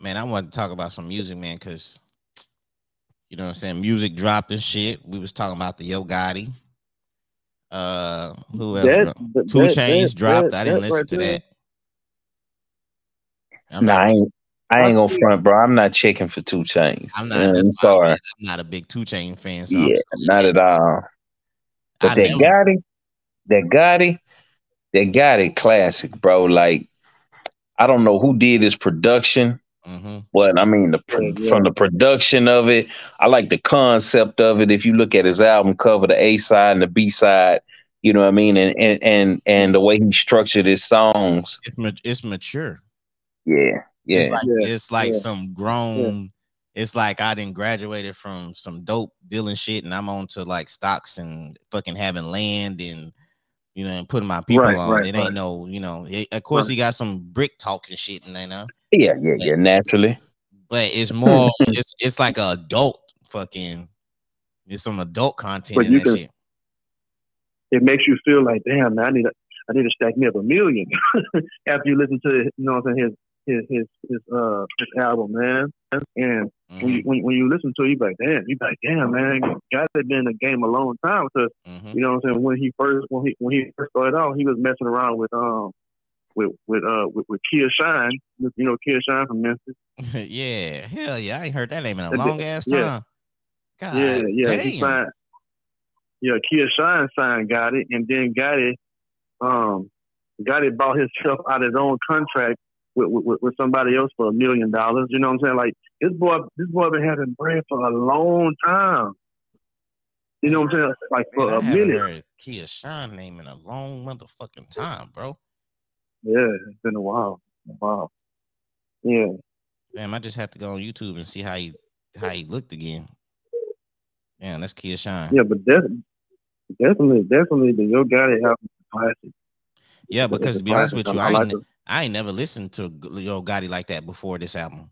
Man, I want to talk about some music, man, because you know what I'm saying. Music dropped and shit. We was talking about the Yo Gotti. Uh, who else? That- dropped? Two that- Chains that- dropped. that- I didn't listen right to there. that. I'm Nah, not. I ain't. I ain't gonna front, bro. I'm not checking for 2 Chainz. I'm not. I'm, not. sorry. I'm not a big Two Chain fan. So I'm yeah, not at all. But I that never- Gotti, that Gotti, that Gotti classic, bro. Like, I don't know who did his production, Mhm. but I mean, the pro- Yeah, yeah. from the production of it, I like the concept of it. If you look at his album cover, the A side and the B side, you know what I mean, and and and and the way he structured his songs, It's ma- it's mature. yeah, yeah, It's like Yeah, it's like yeah, some grown. It's like I didn't graduated from some dope dealing shit, and I'm on to like stocks and fucking having land and you know and putting my people Right, on. right, it ain't right. no, you know. It, of course, Right. he got some brick talking shit, and you know, yeah, yeah, yeah. Naturally, but it's more. it's it's like a adult fucking. There's some adult content But you can- shit. It makes you feel like, damn, man, I need to, I need to stack me up a million after you listen to, you know, what I'm saying, his his his his uh his album, man. And when Mhm, you when, when you listen to it, you be like, damn, you be like, damn, man, guys have been in the game a long time. Because mhm. you know what I'm saying, when he first when he when he first started out, he was messing around with um with with uh with, with Kia Shine, you know, Kia Shine from Memphis. yeah, hell yeah, I ain't heard that name in a long ass yeah. time. God yeah, yeah, he damn. signed. Yeah, Kia Shine signed got it, and then got it. Um, got it bought himself out of his own contract with, with with somebody else for a million dollars. You know what I'm saying? Like this boy, this boy been having bread for a long time. You know what I'm saying? Like for Man, I a minute. heard Kia Shine name in a long motherfucking time, bro. Yeah, it's been a while. Wow. Yeah. Damn, I just have to go on YouTube and see how he how he looked again. Damn, that's Kia Shine. Yeah, but def- definitely, definitely, the Yo Gotti album is classic. Yeah, because to be honest with you, I I, ain't. I ain't never listened to Yo Gotti like that before this album.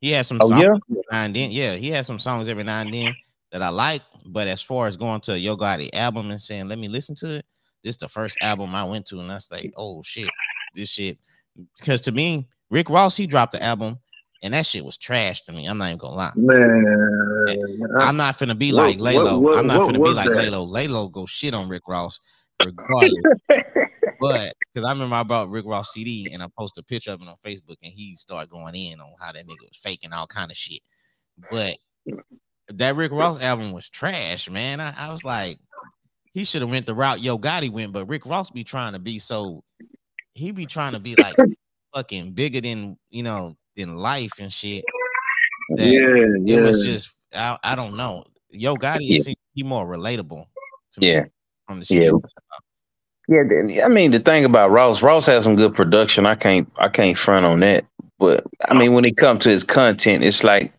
He had some Oh, songs yeah? now and then. Yeah, he had some songs every now and then that I like. But as far as going to a Yo Gotti album and saying, let me listen to it, this the first album I went to, and I was like, oh shit, this shit. Because to me, Rick Ross, he dropped the album, and that shit was trash to me. I'm not even gonna lie. Man, I'm not finna be What- like Laylo. what- what- I'm not finna be like that? Laylo. Laylo go shit on Rick Ross regardless. but because I remember I bought Rick Ross CD and I posted a picture of it on Facebook and he started going in on how that nigga was faking all kind of shit. But that Rick Ross album was trash, man. I, I was like, he should have went the route Yo Gotti went, but Rick Ross be trying to be so he be trying to be like fucking bigger than you know than life and shit. Yeah, yeah. it was just I, I don't know. Yo Gotti Yeah. seemed he more relatable to Yeah. from the shit. Yeah. Yeah, I mean the thing about Ross, Ross has some good production. I can't I can't front on that. But I mean when it comes to his content, it's like,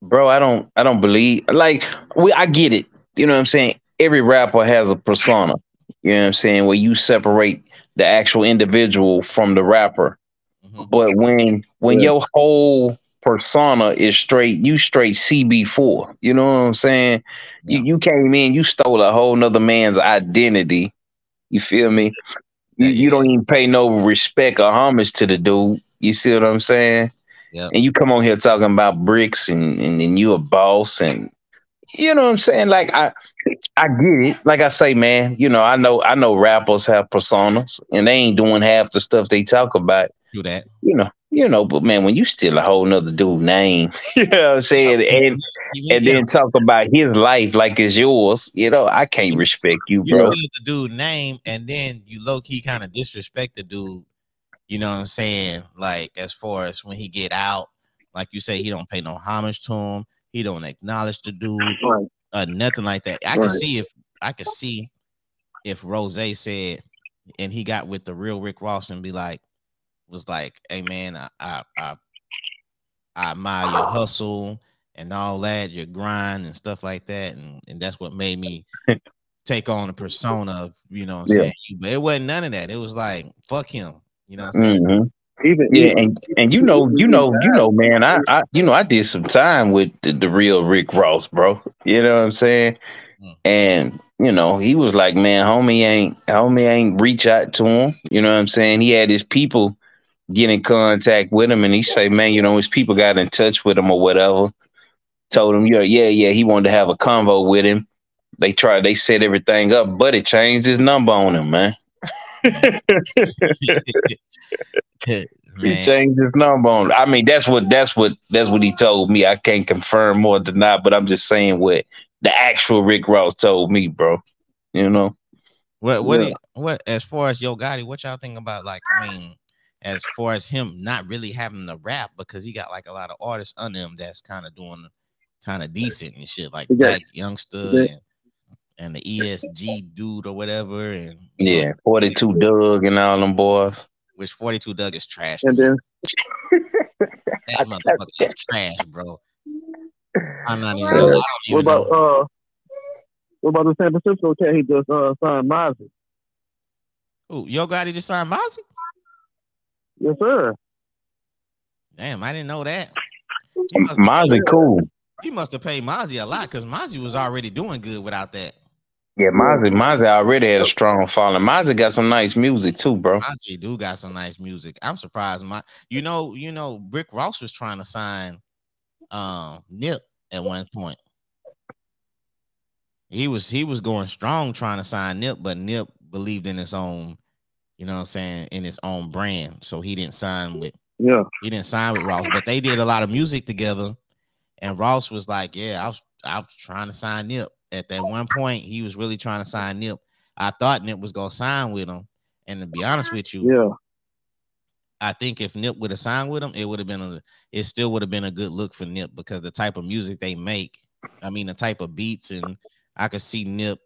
bro, I don't I don't believe like we I get it. You know what I'm saying? Every rapper has a persona. You know what I'm saying? Where you separate the actual individual from the rapper. Mhm. But when when Yeah. your whole persona is straight, you straight CB4. You know what I'm saying? Yeah. You you came in, you stole a whole nother man's identity. You feel me? You, you don't even pay no respect or homage to the dude. You see what I'm saying? Yep. And you come on here talking about bricks and, and, and you a boss and you know what I'm saying? Like I I get it. Like I say, man, you know, I know I know rappers have personas and they ain't doing half the stuff they talk about Do that. you know, you know, but man, when you steal a whole nother dude name, you know what I'm saying, and and then talk about his life like it's yours, you know, I can't respect you, bro. you steal the dude name and then you low key kind of disrespect the dude. You know what I'm saying? Like as far as when he get out, like you say, he don't pay no homage to him. He don't acknowledge the dude. Right. uh, nothing like that. I can see if I could see if Rose said and he got with the real Rick Ross and be like, was like, hey man, I I I, I admire your hustle and all that, your grind and stuff like that, and and that's what made me take on the persona of you know what I'm Yeah. saying. But it wasn't none of that. It was like fuck him. You know what I'm saying? Mhm. Even Yeah, even- and and you know, you know, you know, man, I, I you know, I did some time with the, the real Rick Ross, bro. You know what I'm saying? Mm. And you know, he was like, man, homie ain't homie ain't reach out to him. You know what I'm saying? He had his people get in contact with him, and he say, "Man, you know, his people got in touch with him or whatever." Told him, "Yeah, yeah, yeah." He wanted to have a convo with him. They tried, they set everything up, but it changed his number on him, man. He changed his number on. I mean, that's what that's what that's what he told me. I can't confirm or deny, but I'm just saying what the actual Rick Ross told me, bro. You know. What what yeah. what as far as Yo Gotti, what y'all think about like I mean, as far as him not really having the rap because he got like a lot of artists under him that's kind of doing kind of decent and shit like yeah. Blac Youngsta yeah. and, and the EST Gee dude or whatever and yeah, 42 Dugg and all them boys. Which 42 Dugg is trash. And then that motherfucker is trash, bro. I'm not even. Uh, what about know. uh? What about the San Francisco cat? He just uh signed Mozzy. Who? Yo Gotti just signed Mozzy? Yes, sir. Damn, I didn't know that. Mozzy cool. He must have paid Mozzy a lot because Mozzy was already doing good without that. Yeah, Mozzy, Mozzy already had a strong following. Mozzy got some nice music too, bro. Mozzy do got some nice music. I'm surprised. My, you know, you know, Rick Ross was trying to sign um Nip at one point. He was he was going strong trying to sign Nip, but Nip believed in his own, you know what I'm saying, in his own brand. So he didn't sign with yeah, he didn't sign with Ross, but they did a lot of music together. And Ross was like, Yeah, I was I was trying to sign Nip. At that one point, he was really trying to sign Nip. I thought Nip was gonna sign with him. And to be honest with you, yeah, I think if Nip would have signed with him, it would have been a it still would have been a good look for Nip because the type of music they make, I mean the type of beats and I could see Nip,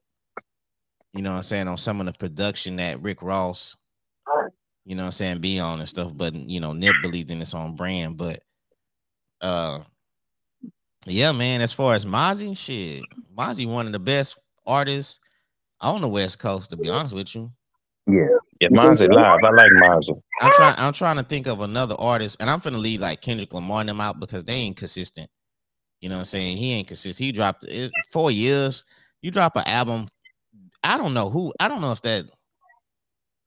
you know what I'm saying, on some of the production that Rick Ross, you know what I'm saying, be on and stuff. But you know, Nip believed in its own brand. But uh yeah, man, as far as Mozzy, shit, Mozzy one of the best artists on the West Coast, to be honest with you. Yeah. Yeah, Mozzy live. I like Mozzy. I'm trying. I'm trying to think of another artist, and I'm finna leave like Kendrick Lamar and them out because they ain't consistent. You know what I'm saying? He ain't consistent. He dropped it, four years. You drop an album. I don't know who. I don't know if that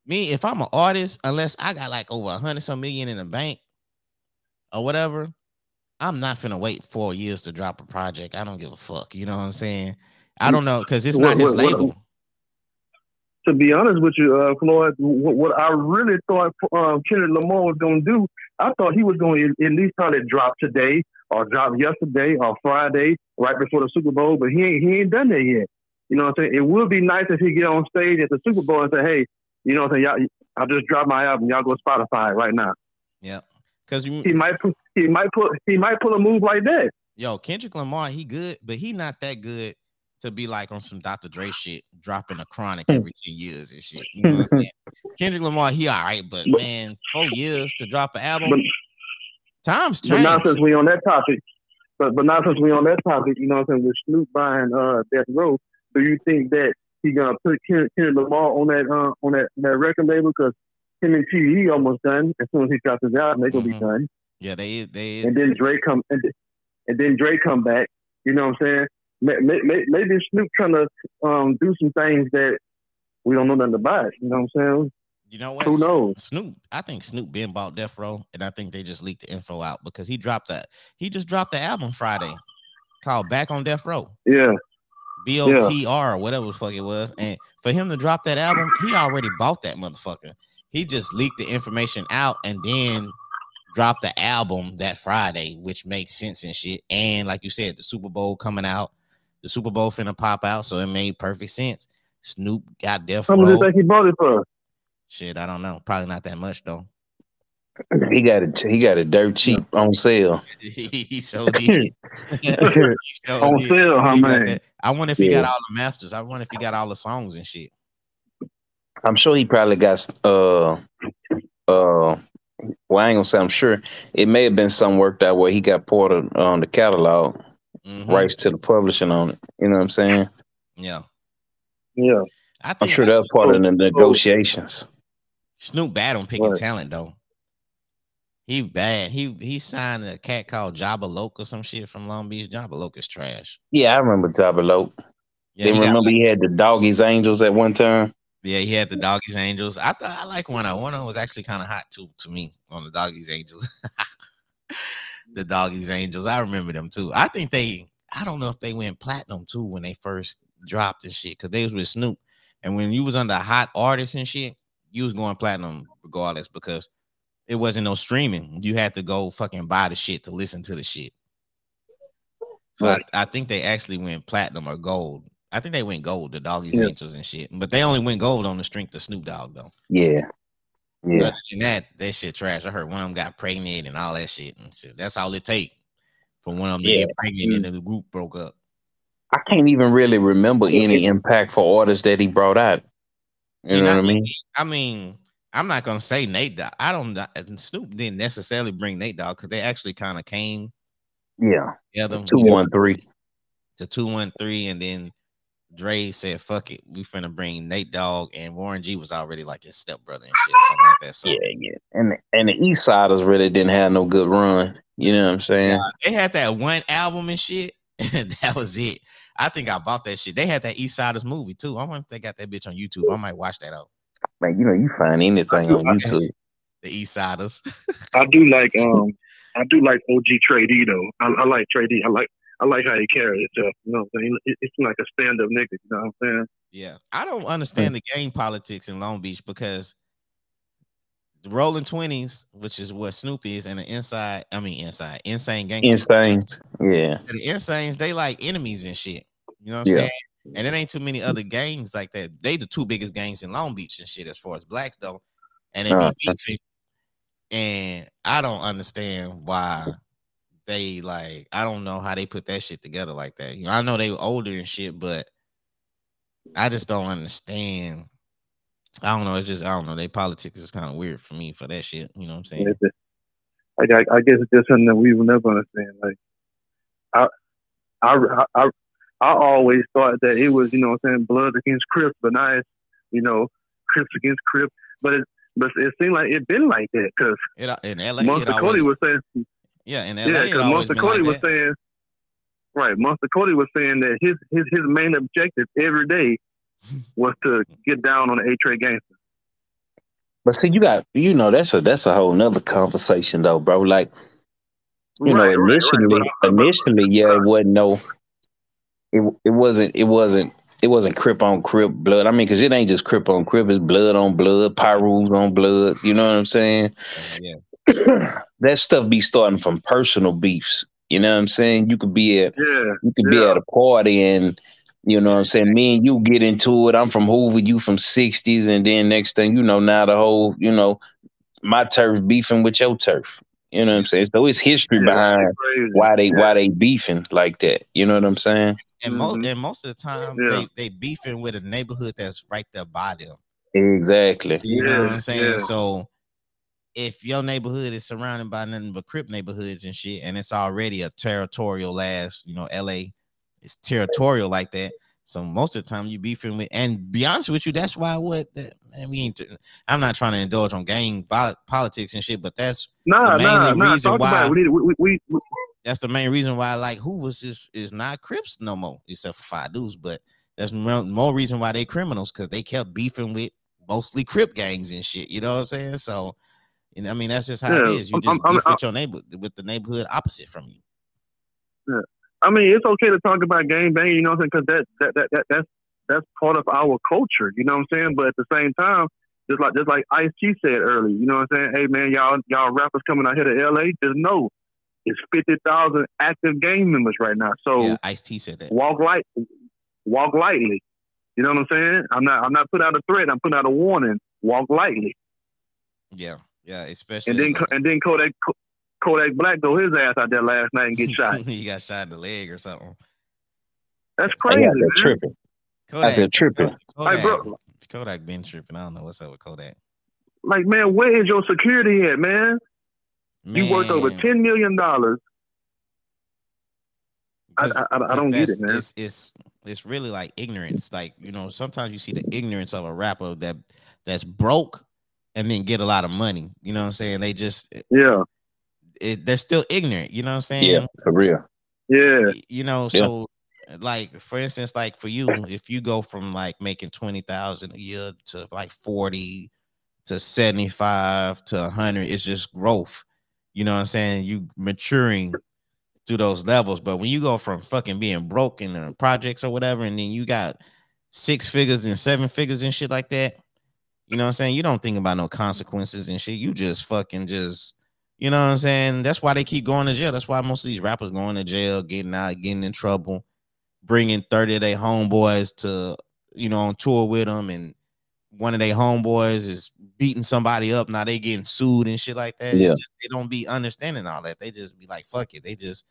me. If I'm an artist, unless I got like over a hundred some million in the bank or whatever, I'm not finna wait four years to drop a project. I don't give a fuck. You know what I'm saying? I don't know because it's not what, his what, label. What, to be honest with you, uh, Floyd, what, what I really thought um, Kendrick Lamar was going to do, I thought he was going to at least probably drop today or drop yesterday or Friday right before the Super Bowl, but he ain't he ain't done that yet. You know what I'm saying? It would be nice if he get on stage at the Super Bowl and say, "Hey, you know what I'm saying? Y'all, I just dropped my album. Y'all go Spotify right now." Yeah, because he might he might put he might pull a move like that. Yo, Kendrick Lamar, he good, but he not that good to be like on some Dr. Dre shit, dropping a chronic hmm. every 10 years and shit. You know what I'm saying? Kendrick Lamar, he all right, but, but man, four years to drop an album. But, times change. But now since we on that topic, but but now since we on that topic, you know what I'm saying, with Snoop buying uh Death Row, do you think that he gonna put Kendrick Lamar on that uh on that, that record label? Because him and TDE almost done. As soon as he drops his album, they gonna mm-hmm. be done. Yeah, they they and then Drake come and, and then Drake come back. You know what I'm saying? maybe Snoop trying to um, do some things that we don't know nothing about. You know what I'm saying? You know what? Who knows? Snoop. I think Snoop been bought Death Row, and I think they just leaked the info out because he dropped that. He just dropped the album Friday called Back on Death Row. Yeah. B O T R whatever the fuck it was. And for him to drop that album, he already bought that motherfucker. He just leaked the information out and then dropped the album that Friday, which makes sense and shit. And like you said, the Super Bowl coming out the Super Bowl finna pop out, so it made perfect sense. Snoop got Death How much do you think he bought it for? Shit, I don't know. Probably not that much though. He got it. He got it dirt cheap on sale. he so did. on did. sale, how man? I wonder if he yeah. got all the masters. I wonder if he got all the songs and shit. I'm sure he probably got uh uh well, I ain't gonna say I'm sure. It may have been some work that way he got ported on the catalog mm-hmm. rights to the publishing on it. You know what I'm saying? Yeah. Yeah. I am sure that's part of the negotiations. Snoop bad on picking right. talent though. He bad. He he signed a cat called Jabba Loke or some shit from Long Beach. Jabba Loke is trash. Yeah, I remember Jabba Loke. Yeah, then remember like, he had the Doggy's Angels at one time. Yeah, he had the Doggy's Angels. I thought I like one of one of them was actually kind of hot too to me on the Doggy's Angels. the Doggy's Angels. I remember them too. I think they I don't know if they went platinum too when they first dropped and shit because they was with Snoop. And when you was under hot artists and shit, you was going platinum regardless because it wasn't no streaming. You had to go fucking buy the shit to listen to the shit. So right. I, I, think they actually went platinum or gold. I think they went gold, the Doggies yeah. Angels and shit. But they only went gold on the strength of Snoop Dogg though. Yeah. Yeah. Other than that, that shit trash. I heard one of them got pregnant and all that shit. And shit. That's all it take for one of them yeah. to get pregnant mm-hmm. and the group broke up. I can't even really remember any impactful artists that he brought out. You, you know, know, what I mean? I mean, I'm not gonna say Nate Dogg. I don't. Snoop didn't necessarily bring Nate Dogg because they actually kind of came. Yeah. Yeah. Two one three. The two one three, and then Dre said, "Fuck it, we finna bring Nate Dogg." And Warren G was already like his stepbrother and shit, something like that. So yeah, yeah. And and the Eastsidaz really didn't have no good run. You know what I'm saying? Yeah, they had that one album and shit, and that was it. I think I bought that shit. They had that Eastsidaz movie too. I wonder if they got that bitch on YouTube. I might watch that out. Man, you know, you find anything on YouTube. The Eastsidaz. I do like um I do like OG Tray Deee though. I, I like Tray Deee. I like I like how he carries himself. You know what I'm saying? It, it's like a stand up nigga. You know what I'm saying? Yeah, I don't understand the game politics in Long Beach because the Rolling Twenties, which is what Snoop is, and the Inside, I mean Inside, Insane Gangsters. Insane, yeah. The Insanes, they like enemies and shit. You know what I'm yeah. saying? And it ain't too many other gangs like that. They the two biggest gangs in Long Beach and shit as far as blacks though. And they uh, be beefing. And I don't understand why they like I don't know how they put that shit together like that. You know, I know they were older and shit, but I just don't understand. I don't know. It's just I don't know. They politics is kind of weird for me for that shit. You know what I'm saying? I, I guess it's just something that we will never understand. Like I, I, I, I always thought that it was, you know what I'm saying, blood against Crips, but now it's, you know, Crips against Crips. But it, but it seemed like it been like that because uh, in LA, Monster Kody was saying, yeah, and LA, yeah, because Monster Kody like was that. saying, right, Monster Kody was saying that his his his main objective every day was to get down on the Eight Tray gangster. But see, you got you know that's a that's a whole nother conversation though, bro. Like, you right, know, initially, right, right. initially, yeah, it wasn't no it it wasn't it wasn't it wasn't crip on crip blood. I mean, because it ain't just crip on crip, it's blood on blood, Pirus on blood. You know what I'm saying? Yeah. that stuff be starting from personal beefs. You know what I'm saying? You could be at yeah, you could yeah. be at a party and you know what I'm saying? Me and you get into it. I'm from Hoover, you from 60s, and then next thing you know, now the whole, you know, my turf beefing with your turf. You know what I'm saying? So it's history yeah, behind why they yeah. why they beefing like that. You know what I'm saying? And most mm-hmm. and most of the time yeah. they they beefing with a neighborhood that's right there by them. Exactly. You know what I'm saying? So if your neighborhood is surrounded by nothing but Crip neighborhoods and shit, and it's already a territorial ass, you know, LA is territorial like that. So most of the time you beefing with, and be honest with you, that's why what that man, we ain't. I'm not trying to indulge on gang politics and shit, but that's nah, the nah, nah. Reason why, we, we, we, we, that's the main reason why like Hoover's is is not Crips no more, except for five dudes. But that's more, more reason why they criminals because they kept beefing with mostly Crip gangs and shit. You know what I'm saying? So, know, I mean, that's just how yeah, it is. You just with your neighbor with the neighborhood opposite from you. Yeah. I mean, it's okay to talk about gang banging, you know what I'm saying? Because that, that, that, that, that's that's part of our culture, you know what I'm saying? But at the same time, just like just like Ice T said earlier, you know what I'm saying? Hey man, y'all y'all rappers coming out here to LA, just know it's fifty thousand active gang members right now. So yeah, Ice T said that. Walk light, walk lightly. You know what I'm saying? I'm not I'm not putting out a threat. I'm putting out a warning. Walk lightly. Yeah, yeah, especially. And then like, and then Kodak Kodak Black throw his ass out there last night and get shot. he got shot in the leg or something. That's crazy. Yeah, they're tripping. Kodak, they're tripping. Kodak, hey, bro. Kodak been tripping. I don't know what's up with Kodak. Like, man, where is your security at, man? man. You worth over ten million dollars. I, I, I, don't get it, man. It's, it's it's really like ignorance. Like you know, sometimes you see the ignorance of a rapper that that's broke and then get a lot of money. You know what I'm saying? They just yeah it, they're still ignorant. You know what I'm saying? Yeah, for real. Yeah. You know, so like for instance, like for you, if you go from like making twenty thousand a year to like forty to seventy five to hundred, it's just growth. You know what I'm saying? You maturing through those levels. But when you go from fucking being broke in the projects or whatever, and then you got six figures and seven figures and shit like that, you know what I'm saying? You don't think about no consequences and shit. You just fucking just, you know what I'm saying? That's why they keep going to jail. That's why most of these rappers going to jail, getting out, getting in trouble, bringing 30 of their homeboys to, you know, on tour with them. And one of their homeboys is beating somebody up. Now they getting sued and shit like that. Yeah. Just, they don't be understanding all that. They just be like, fuck it. They just,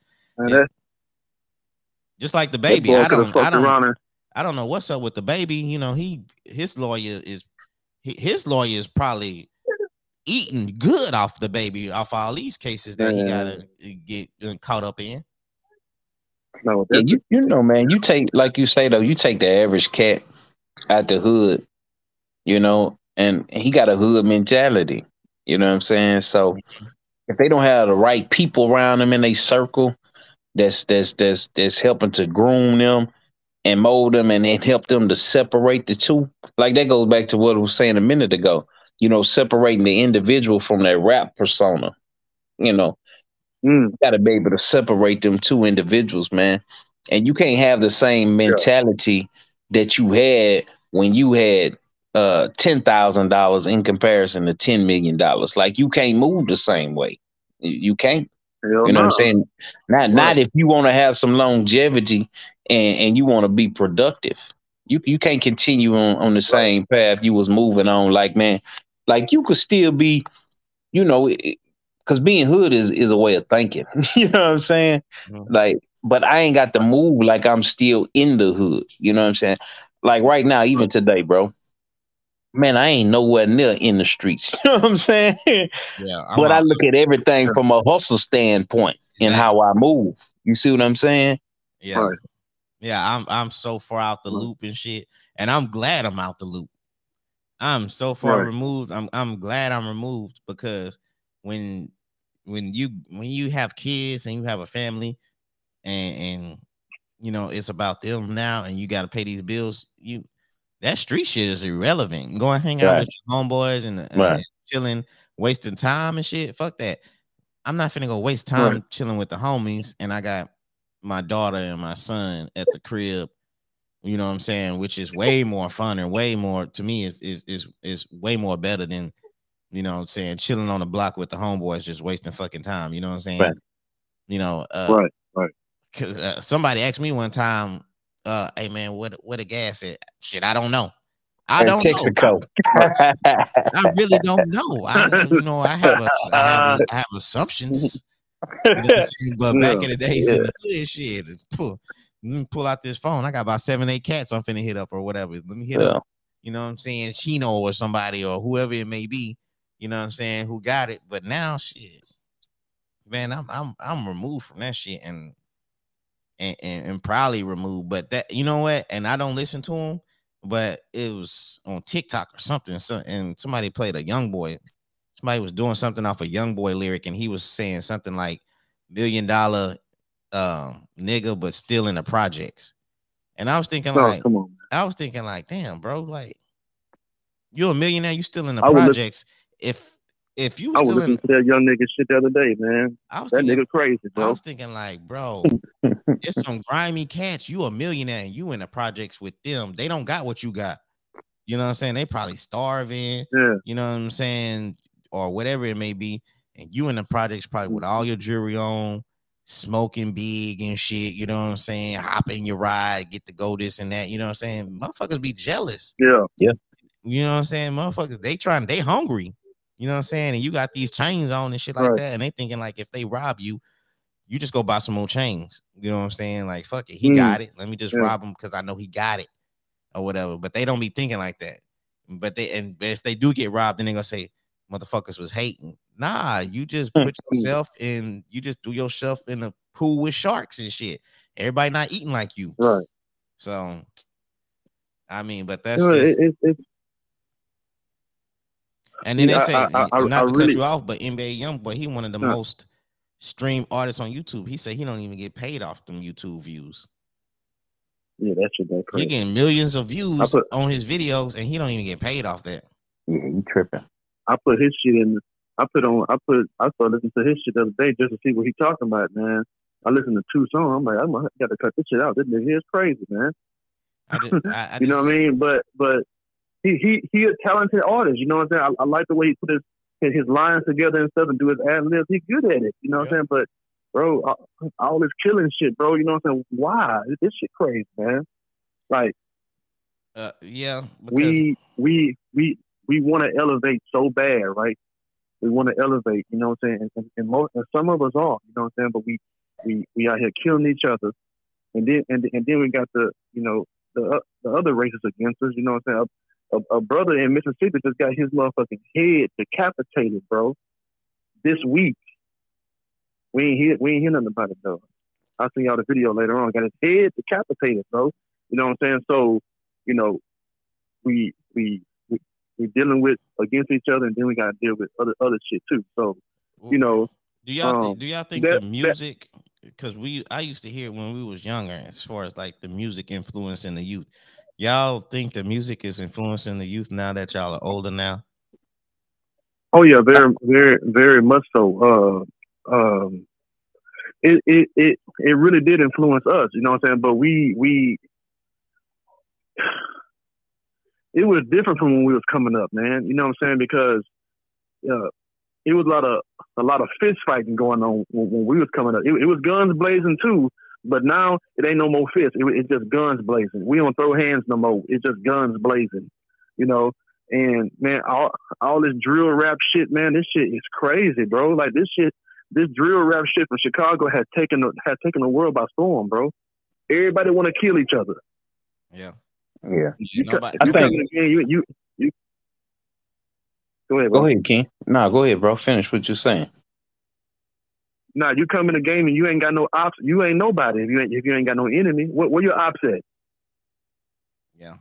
just like the baby. I don't, I don't, I don't know what's up with the baby. You know, he his lawyer is his lawyer is probably eating good off the baby off all these cases that he gotta get uh, caught up in. no, Yeah, you you know, man, you take like you say though, you take the average cat out the hood, you know, and, and he got a hood mentality. You know what I'm saying? So if they don't have the right people around them in a circle that's that's that's that's helping to groom them and mold them and, and help them to separate the two, like that goes back to what I was saying a minute ago. You know, separating the individual from their rap persona. You know, mm, got to be able to separate them two individuals, man. And you can't have the same mentality that you had when you had uh ten thousand dollars in comparison to ten million dollars. Like you can't move the same way. You, you can't. hell You know what I'm saying? Not not if you want to have some longevity and and you want to be productive. You you can't continue on on the same path you was moving on. Like man, like you could still be, you know, because being hood is is a way of thinking. you know what I'm saying? Mhm. Like, but I ain't got to move like I'm still in the hood. You know what I'm saying? Like right now, even today, bro. Man, I ain't nowhere near in the streets. You know what I'm saying? Yeah, I'm but I look at everything from a hustle standpoint and how I move. You see what I'm saying? yeah, Right. Yeah. I'm I'm so far out the loop and shit, and I'm glad I'm out the loop. I'm so far Right. removed. I'm I'm glad I'm removed because when when you when you have kids and you have a family and and you know it's about them now and you got to pay these bills you that street shit is irrelevant Going and hang out Right. with your homeboys and, and Right. chilling wasting time and shit fuck that i'm not finna go waste time chilling with the homies and i got my daughter and my son at the crib you know what i'm saying which is way more fun and way more to me is is is, is way more better than you know what i'm saying chilling on the block with the homeboys just wasting fucking time you know what i'm saying Right. you know uh Right. Right. Uh, somebody asked me one time, uh, "Hey man, what what the gas at?" Shit, I don't know. I don't Texaco. know. I really don't know. I you know I have a, I have, a, I have assumptions. You know what I'm but back in the in the hood, shit, pull, pull out this phone. I got about seven, eight cats I'm finna hit up or whatever. Let me hit yeah. up. You know what I'm saying? Chino or somebody or whoever it may be. You know what I'm saying? Who got it? But now, shit, man, I'm I'm I'm removed from that shit and and and, and probably removed. But that you know what? And I don't listen to him. But it was on TikTok or something. So and somebody played a young boy. Somebody was doing something off a young boy lyric, and he was saying something like million dollar um nigga, but still in the projects. And I was thinking like. I was thinking like, damn, bro, like you're a millionaire, you still in the I projects. If if you I was still in, to that young nigga shit the other day, man. I was That thinking, nigga crazy, I was thinking like, bro, it's some grimy cats. You a millionaire and you in the projects with them. They don't got what you got. You know what I'm saying? They probably starving. Yeah. You know what I'm saying? Or whatever it may be. And you in the projects probably with all your jewelry on, smoking big and shit. You know what I'm saying? Hop in your ride, get to go this and that. You know what I'm saying? Motherfuckers be jealous. Yeah. Yeah. You know what I'm saying? Motherfuckers, they trying, they hungry. You know what I'm saying? And you got these chains on and shit like Right. that. And they thinking like if they rob you, you just go buy some more chains. You know what I'm saying? Like, fuck it. He Mm. got it. Let me just Yeah. rob him because I know he got it or whatever. But they don't be thinking like that. But they and if they do get robbed, then they gonna say motherfuckers was hating. Nah, you just hmm. put yourself in, you just do yourself in a pool with sharks and shit. Everybody not eating like you. Right. So I mean, but that's just it, it, it's And then Yeah, they say, I- I- not I to cut you off, but NBA Youngboy, he one of the Yeah. most streamed artists on YouTube. He said he don't even get paid off them YouTube views. Yeah, that shit that He crazy. getting millions of views put- on his videos, and he don't even get paid off that. Yeah, you tripping. I put his shit in. I put on. I put. I started listening to his shit the other day just to see what he talking about, man. I listened to two songs. I'm like, I'm gonna got to cut this shit out. This nigga is crazy, man. I just, I, I you know what I mean? But but he he he a talented artist. You know what I'm saying? I, I like the way he put his his, lines together and stuff and do his ad libs. He good at it. You know what Yeah. I'm saying? But bro, all, all this killing shit, bro. You know what I'm saying? Why? This shit crazy, man. Like Uh, yeah, because we we we we want to elevate so bad, right? We want to elevate, you know what I'm saying? And, and most and some of us are, you know what I'm saying? But we we we out here killing each other, and then and and then we got the you know the uh, the other races against us, you know what I'm saying? A, a, a brother in Mississippi just got his motherfucking head decapitated, bro. This week, we ain't hear we ain't hear nothing about it though. I'll see y'all the video later on. Got his head decapitated, bro. You know what I'm saying? So, you know, we we we we dealing with against each other, and then we got to deal with other other shit too. So, you know, do y'all um, do y'all think that- the music? Because we, I used to hear when we was younger, as far as like the music influencing the youth. Y'all think the music is influencing the youth now that y'all are older now? oh yeah, very very very much so. Uh, um, it it it it really did influence us. You know what I'm saying? But we we. It was different from when we was coming up, man. You know what I'm saying? Because uh, it was a lot of a lot of fist fighting going on when, when we was coming up. It, it was guns blazing too, but now it ain't no more fists. It, it's just guns blazing. We don't throw hands no more. It's just guns blazing, you know. And man, all all this drill rap shit, man, this shit is crazy, bro. Like this shit, this drill rap shit from Chicago has taken has taken the world by storm, bro. Everybody want to kill each other. Yeah, Yeah. Yeah, nobody, I come think- in you you you. Go ahead, bro. Go ahead, King. Nah, go ahead, bro. Finish what you're saying. Nah, you come in the game and you ain't got no ops. You ain't nobody if you ain't if you ain't got no enemy. What where your ops at? yeah.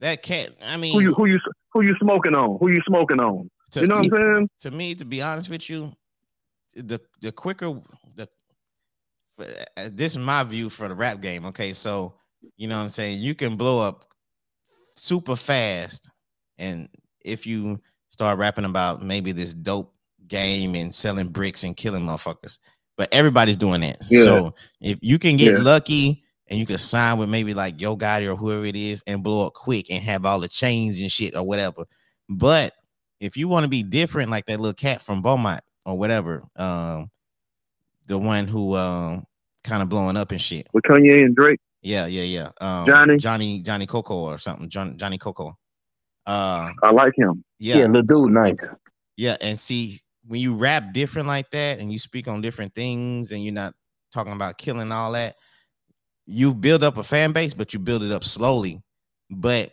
That can't. I mean, Who you who you who you smoking on? Who you smoking on? to, You know what to- I'm saying? to me, to be honest with you, the the quicker the for, uh, this is my view for the rap game. Okay, so you know what I'm saying you can blow up super fast, and if you start rapping about maybe this dope game and selling bricks and killing motherfuckers, but everybody's doing that. Yeah. So if you can get Yeah. lucky. And you can sign with maybe like Yo Gotti or whoever it is and blow up quick and have all the chains and shit or whatever. But if you want to be different, like that little cat from Beaumont or whatever, um, the one who um kind of blowing up and shit. With Kanye and Drake. Yeah, yeah, yeah. Um, Johnny? Johnny, Johnny Coco or something. John, Johnny Coco. Uh, I like him. Yeah, yeah, little dude, nice. yeah. And see, when you rap different like that, and you speak on different things, and you're not talking about killing all that, you build up a fan base, but you build it up slowly. But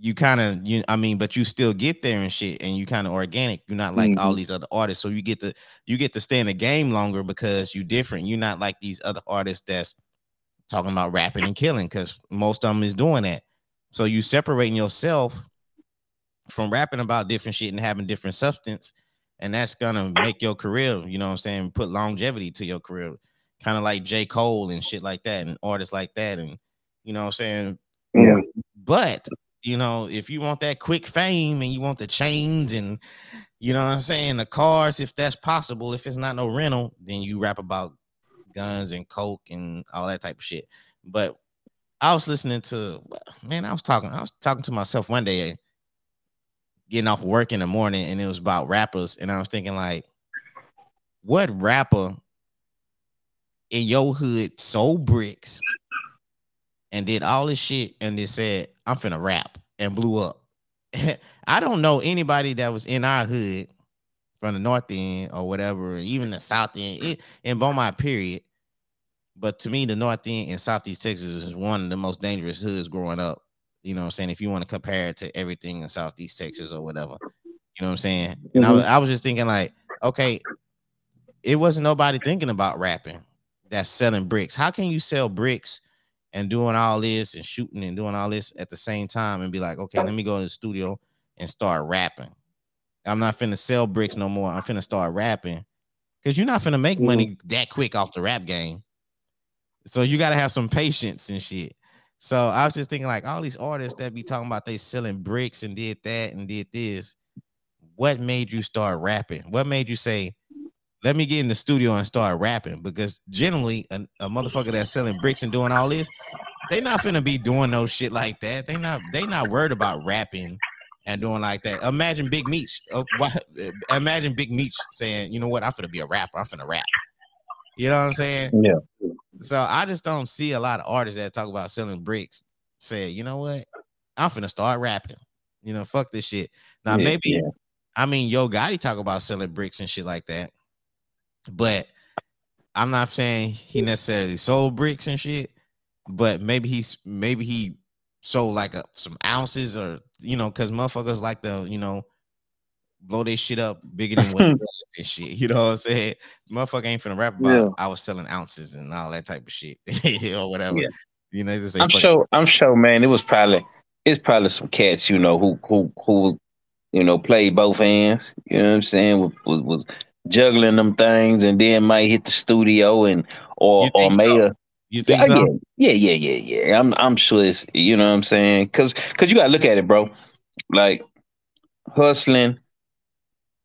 you kind of you I mean, but you still get there and shit, and you kind of organic. You're not like all Mhm. these other artists, so you get to you get to stay in the game longer because you're different. You're not like these other artists that's talking about rapping and killing because most of them is doing that. So you separating yourself from rapping about different shit and having different substance, and that's gonna make your career. You know what I'm saying? Put longevity to your career, kind of like J Cole and shit like that, and artists like that, and you know what I'm saying. Yeah. But you know, if you want that quick fame and you want the chains and you know what I'm saying, the cars, if that's possible, if it's not no rental, then you rap about guns and coke and all that type of shit. But I was listening to man, I was talking, I was talking to myself one day, getting off work in the morning, and it was about rappers, and I was thinking like, what rapper in your hood sold bricks and did all this shit and they said, I'm finna rap and blew up. I don't know anybody that was in our hood from the north end or whatever, even the south end, it, in Beaumont, period. But to me, the north end in Southeast Texas is one of the most dangerous hoods growing up. You know what I'm saying? If you want to compare it to everything in Southeast Texas or whatever, you know what I'm saying? And I, mm-hmm. was, I was just thinking, like, okay, it wasn't nobody thinking about rapping that's selling bricks. How can you sell bricks and doing all this and shooting and doing all this at the same time and be like, okay, let me go to the studio and start rapping? I'm not finna sell bricks no more. I'm finna start rapping because you're not finna make money mm. that quick off the rap game. So you got to have some patience and shit. So I was just thinking, like all these artists that be talking about they selling bricks and did that and did this. What made you start rapping? What made you say, "Let me get in the studio and start rapping"? Because generally, a, a motherfucker that's selling bricks and doing all this, they not finna be doing no shit like that. They not they not worried about rapping and doing like that. Imagine Big Meech. Uh, imagine Big Meech saying, "You know what? I'm finna be a rapper. I'm finna rap." You know what I'm saying? Yeah. So I just don't see a lot of artists that talk about selling bricks say, you know what? I'm finna start rapping. You know, fuck this shit. Now yeah, maybe yeah. I mean Yo Gotti talk about selling bricks and shit like that, but I'm not saying he necessarily sold bricks and shit. But maybe he's maybe he sold like a, some ounces or you know, because motherfuckers like the you know blow their shit up bigger than what it was and shit. You know what I'm saying? Motherfucker ain't finna rap about yeah. I was selling ounces and all that type of shit or whatever. Yeah. You know, say, I'm sure. I'm sure, man. It was probably it's probably some cats, you know, who who who you know played both hands. You know what I'm saying? Was was, was juggling them things and then might hit the studio and or or may so? You think yeah, so? Yeah, yeah, yeah, yeah. I'm I'm sure it's you know what I'm saying? Cause cause you gotta look at it, bro. Like hustling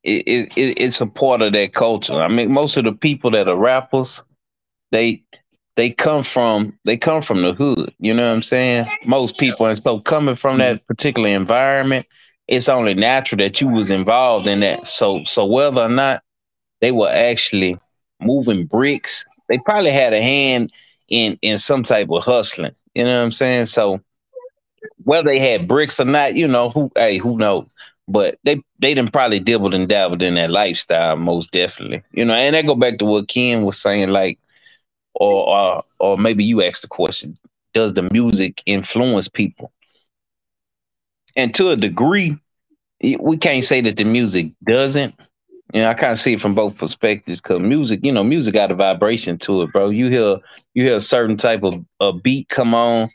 it, it, it's a part of that culture. I mean, most of the people that are rappers, they they come from they come from the hood. You know what I'm saying? Most people, and so coming from that mm-hmm. particular environment, it's only natural that you was involved in that. So so whether or not they were actually moving bricks, they probably had a hand in in some type of hustling. You know what I'm saying? So whether they had bricks or not, you know, who hey, who knows? But they they didn't probably dibbled and dabbled in that lifestyle most definitely. You know, and that go back to what Ken was saying, like, or or or maybe you asked the question, does the music influence people? And to a degree, we can't say that the music doesn't. You know, I kind of see it from both perspectives because music, you know, music got a vibration to it, bro. You hear you hear a certain type of a beat come on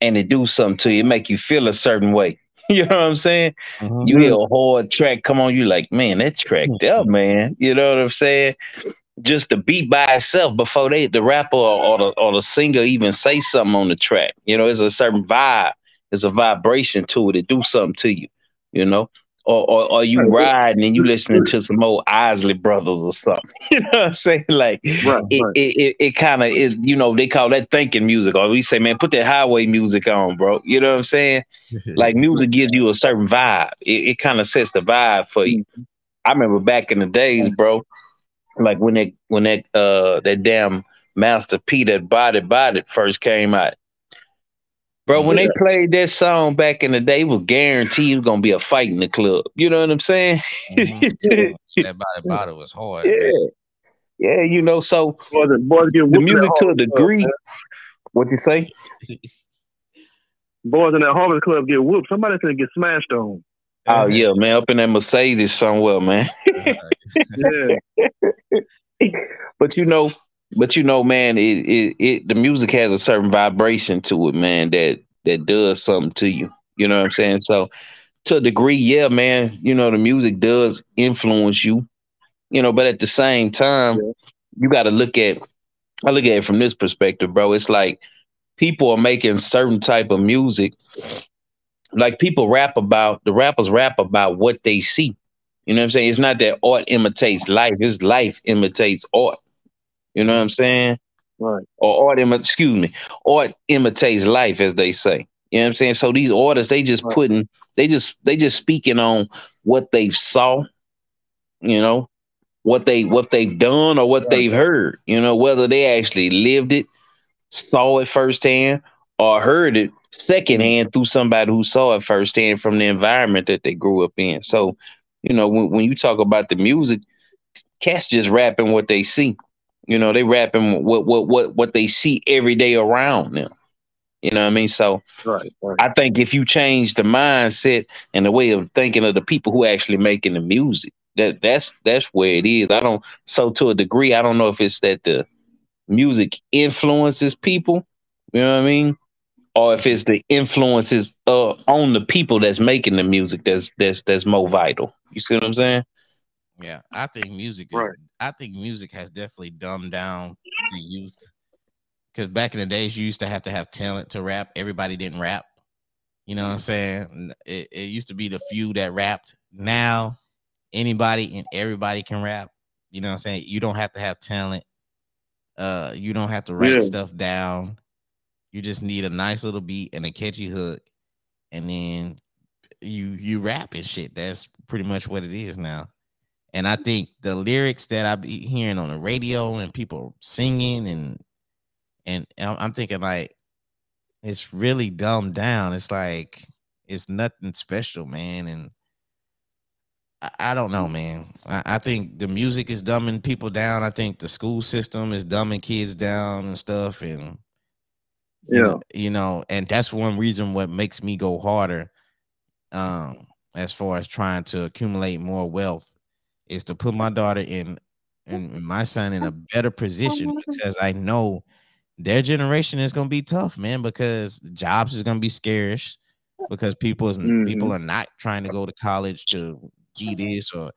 and it do something to you, it make you feel a certain way. You know what I'm saying? Mm-hmm. You hear a hard track come on, you like, man, that's cracked mm-hmm. up, man. You know what I'm saying? Just the beat by itself before they the rapper or, or, the or the singer even say something on the track. You know, it's a certain vibe, It's a vibration to it. It do something to you, you know or, or, or you riding and you listening to some old Isley Brothers or something. You know what I'm saying? Like right, it, right. it, it, it kind of is, you know, they call that thinking music. Or we say, man, put that highway music on, bro. You know what I'm saying? like music gives you a certain vibe. It, it kind of sets the vibe for you. I remember back in the days, bro, like when that when that uh that damn Master P that Bout It Bout It first came out. Bro, when yeah. they played that song back in the day, it was guaranteed it was gonna be a fight in the club. You know what I'm saying? Mm-hmm. that Bout It Bout It was hard. Yeah, man. yeah, you know. So boys, boys the music to a degree. What you say? boys in that Harvard Club get whooped. Somebody's gonna get smashed on. Oh yeah, man, up in that Mercedes somewhere, man. yeah. but you know, but you know, man, it, it it the music has a certain vibration to it, man, that that does something to you. You know what I'm saying? So to a degree, yeah, man, you know, the music does influence you, you know, but at the same time, yeah. you gotta look at I look at it from this perspective, bro. It's like people are making certain type of music. Like people rap about the rappers rap about what they see. You know what I'm saying? It's not that art imitates life, it's life imitates art. You know what I'm saying? Right. Or art, Im- excuse me, art imitates life, as they say. You know what I'm saying? So these artists, they just right. putting, they just, they just speaking on what they've saw. You know, what they what they've done or what right. they've heard. You know, whether they actually lived it, saw it firsthand, or heard it secondhand through somebody who saw it firsthand from the environment that they grew up in. So, you know, when, when you talk about the music, cats just rapping what they see. You know, they rapping what what what what they see every day around them. You know what I mean? So right, right. I think if you change the mindset and the way of thinking of the people who actually making the music, that that's that's where it is. I don't so to a degree, I don't know if it's that the music influences people, you know what I mean? Or if it's the influences uh, on the people that's making the music that's that's that's more vital. You see what I'm saying? Yeah, I think music is. Right. I think music has definitely dumbed down the youth because back in the days you used to have to have talent to rap. Everybody didn't rap. You know what I'm saying? It, it used to be the few that rapped. Now anybody and everybody can rap. You know what I'm saying? You don't have to have talent. Uh, you don't have to write yeah. stuff down. You just need a nice little beat and a catchy hook, and then you you rap and shit. That's pretty much what it is now. And I think the lyrics that I be hearing on the radio and people singing and and I'm thinking like it's really dumbed down. It's like it's nothing special, man. And I, I don't know, man. I, I, think the music is dumbing people down. I think the school system is dumbing kids down and stuff. And yeah, you know, you know and that's one reason what makes me go harder. Um, as far as trying to accumulate more wealth is to put my daughter in and my son in a better position because I know their generation is gonna be tough, man, because jobs is gonna be scarce because people is mm-hmm. people are not trying to go to college to be this or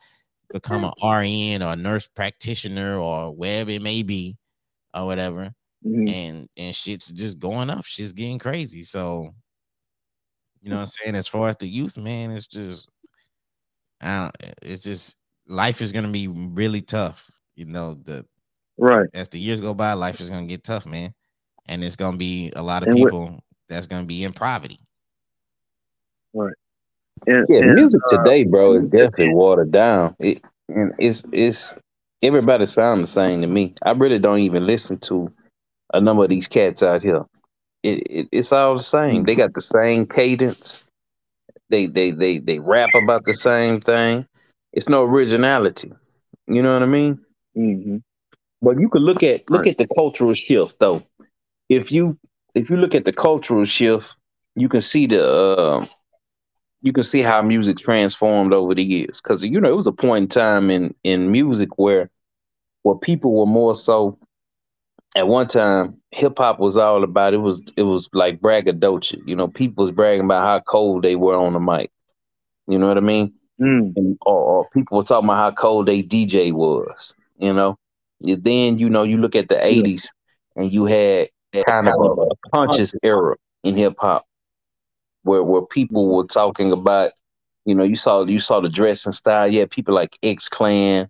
become an RN or a nurse practitioner or wherever it may be or whatever. Mm-hmm. And and shit's just going up. Shit's getting crazy. So you know what I'm saying? As far as the youth, man, it's just I don't it's just life is gonna be really tough. You know, the right as the years go by, life is gonna get tough, man. And it's gonna be a lot of and people that's gonna be in poverty. Right. And, yeah, and, music uh, today, bro, is definitely watered down. It and it's it's everybody sound the same to me. I really don't even listen to a number of these cats out here. It, it it's all the same. They got the same cadence. They they they they rap about the same thing. It's no originality. You know what I mean? Mm-hmm. But you could look at look at the cultural shift though. If you if you look at the cultural shift, you can see the uh, you can see how music transformed over the years. Because you know, it was a point in time in in music where where people were more so. At one time, hip hop was all about it was it was like braggadocio. You know, people was bragging about how cold they were on the mic. You know what I mean? Mm. And, or, or, people were talking about how cold they DJ was. You know, and then you know you look at the '80s and you had kind of a, a conscious era in hip hop where where people were talking about, you know, you saw you saw the dressing style. You had people like X Clan,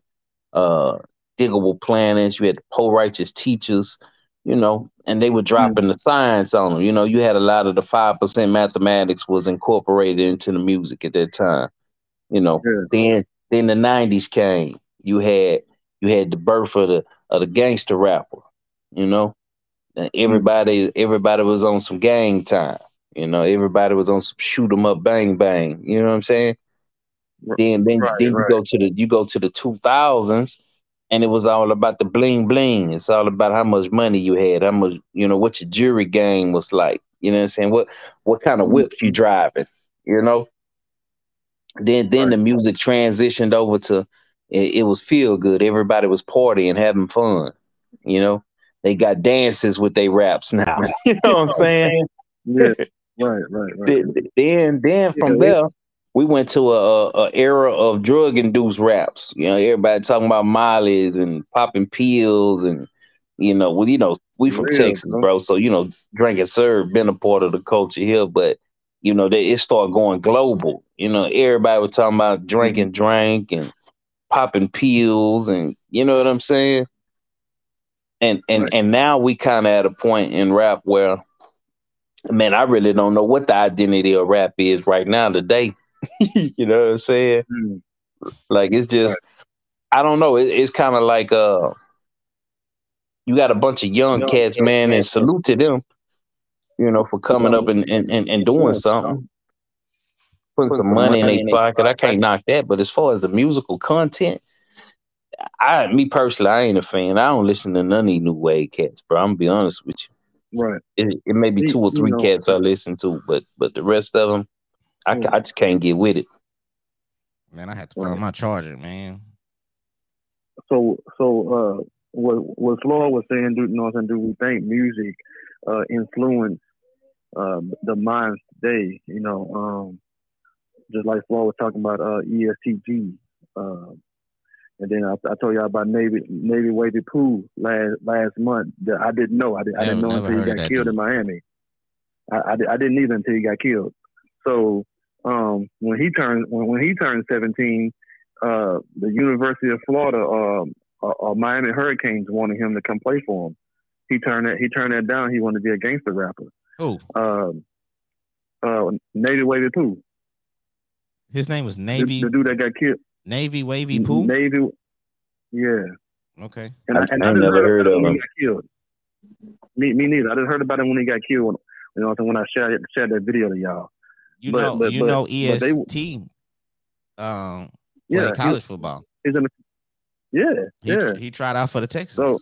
uh, Digable Planets. You had Poor Righteous Teachers, you know, and they were dropping mm-hmm. the science on them. You know, you had a lot of the five percent mathematics was incorporated into the music at that time. You know, yeah. then then the nineties came. You had you had the birth of the of the gangster rapper. You know, and mm-hmm. everybody everybody was on some gang time. You know, everybody was on some shoot 'em up, bang bang. You know what I'm saying? Then then right, then right. you go to the you go to the two thousands, and it was all about the bling bling. It's all about how much money you had, how much you know what your jury game was like. You know what I'm saying? What what kind of mm-hmm. whips you driving? You know. Then then right. the music transitioned over to it, it was feel good. Everybody was partying, having fun. You know, they got dances with their raps now. you know what I'm saying? Yeah. Right, right, right. Then, then from yeah, there, we went to a, a era of drug induced raps. You know, everybody talking about Molly's and popping pills and you know, well, you know, we from Real, Texas, bro. So you know, drinking serve been a part of the culture here, but you know, they, it started going global. You know, everybody was talking about drinking, drink and popping pills, and you know what I'm saying. And and right. and now we kind of at a point in rap where man, I really don't know what the identity of rap is right now today. you know what I'm saying? Mm. Like it's just, right. I don't know. It, it's kind of like uh, you got a bunch of young, young cats, man, and salute to them. You know, for coming up and and, and, and doing something, putting, some, some money, money in their pocket. I can't knock that. But as far as the musical content, I, me personally, I ain't a fan. I don't listen to none of these new wave cats, bro. I'm gonna be honest with you. Right. It, it may be two or three you know, cats I listen to, but but the rest of them, I. I just can't get with it. Man, I had to find my charger, man. So so uh, what what Floyd was saying, do you know what I'm saying? Do we think music uh, influence uh, the minds today? You know, um, just like Floyd was talking about uh, EST Gee. Uh, And then I, I told y'all about Navy Navy Wavy Pool last last month. That I didn't know. I, did, I didn't know until he got killed dude. in Miami. I, I, I, didn't either until he got killed. So um, when he turned when, when he turned 17, uh, the University of Florida um, uh, uh, Miami Hurricanes wanted him to come play for him. He turned that he turned that down. He wanted to be a gangster rapper. Who? Um, uh, Navy Wavy Pooh. His name was Navy. The, the dude that got killed. Navy Wavy Pooh. Navy. Yeah. Okay. And I, and I, I never heard, heard of him. killed. Me, me neither. I just heard about him when he got killed. You know, when I shared shared that video to y'all. You but, know, but, you but, know, EST. They, um, yeah, college he, football. He's in the, yeah, he, yeah. He tried out for the Texans. So,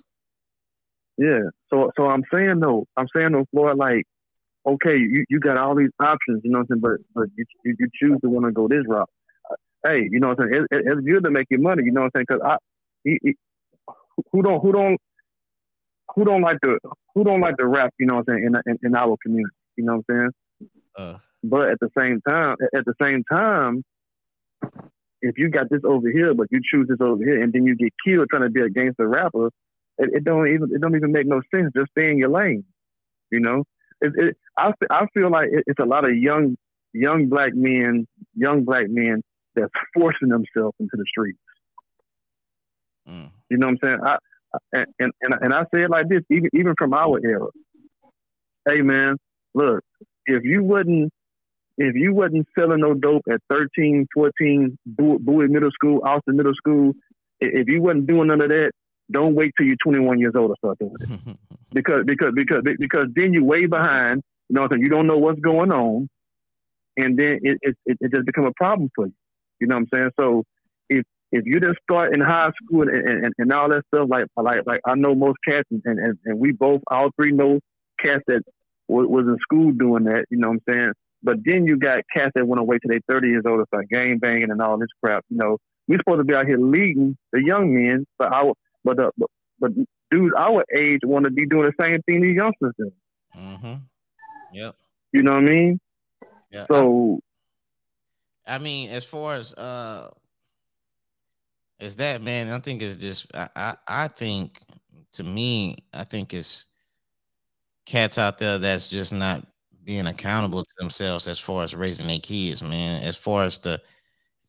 yeah. So, so I'm saying though, I'm saying though, Floyd, like, okay, you, you got all these options, you know what I'm saying, but but you you, you choose to want to go this route. Uh, hey, you know what I'm saying? It, it, it's good to make your money, you know what I'm saying? Because I, he, he, who don't who don't who don't like the who don't like to rap, you know what I'm saying, in in, in our community, you know what I'm saying? Uh. But at the same time, at the same time, if you got this over here, but you choose this over here, and then you get killed trying to be a gangster rapper, it, it don't even it don't even make no sense. Just stay in your lane, you know. It, it, I I feel like it's a lot of young young black men, young black men that's forcing themselves into the streets. Mm. You know what I'm saying? I, and, and and I say it like this, even even from our era. Hey man, look, if you wouldn't if you wasn't selling no dope at 13, 14, Bowie Middle School, Austin Middle School, if you wasn't doing none of that, don't wait till you're 21 years old doing it. because because because because then you're way behind. You know what I'm saying? You don't know what's going on, and then it it, it just become a problem for you. You know what I'm saying? So if if you just start in high school and, and, and all that stuff, like like like I know most cats, and, and, and we both all three know cats that was, was in school doing that. You know what I'm saying? But then you got cats that want to wait 30 years old to start game banging and all this crap. You know, we're supposed to be out here leading the young men, but our, but, the, but, but dudes our age want to be doing the same thing these youngsters do. Mm-hmm. Yep. You know what I mean? Yeah. So, I, I mean, as far as uh, as that man, I think it's just I, I I think to me, I think it's cats out there that's just not being accountable to themselves as far as raising their kids, man. As far as the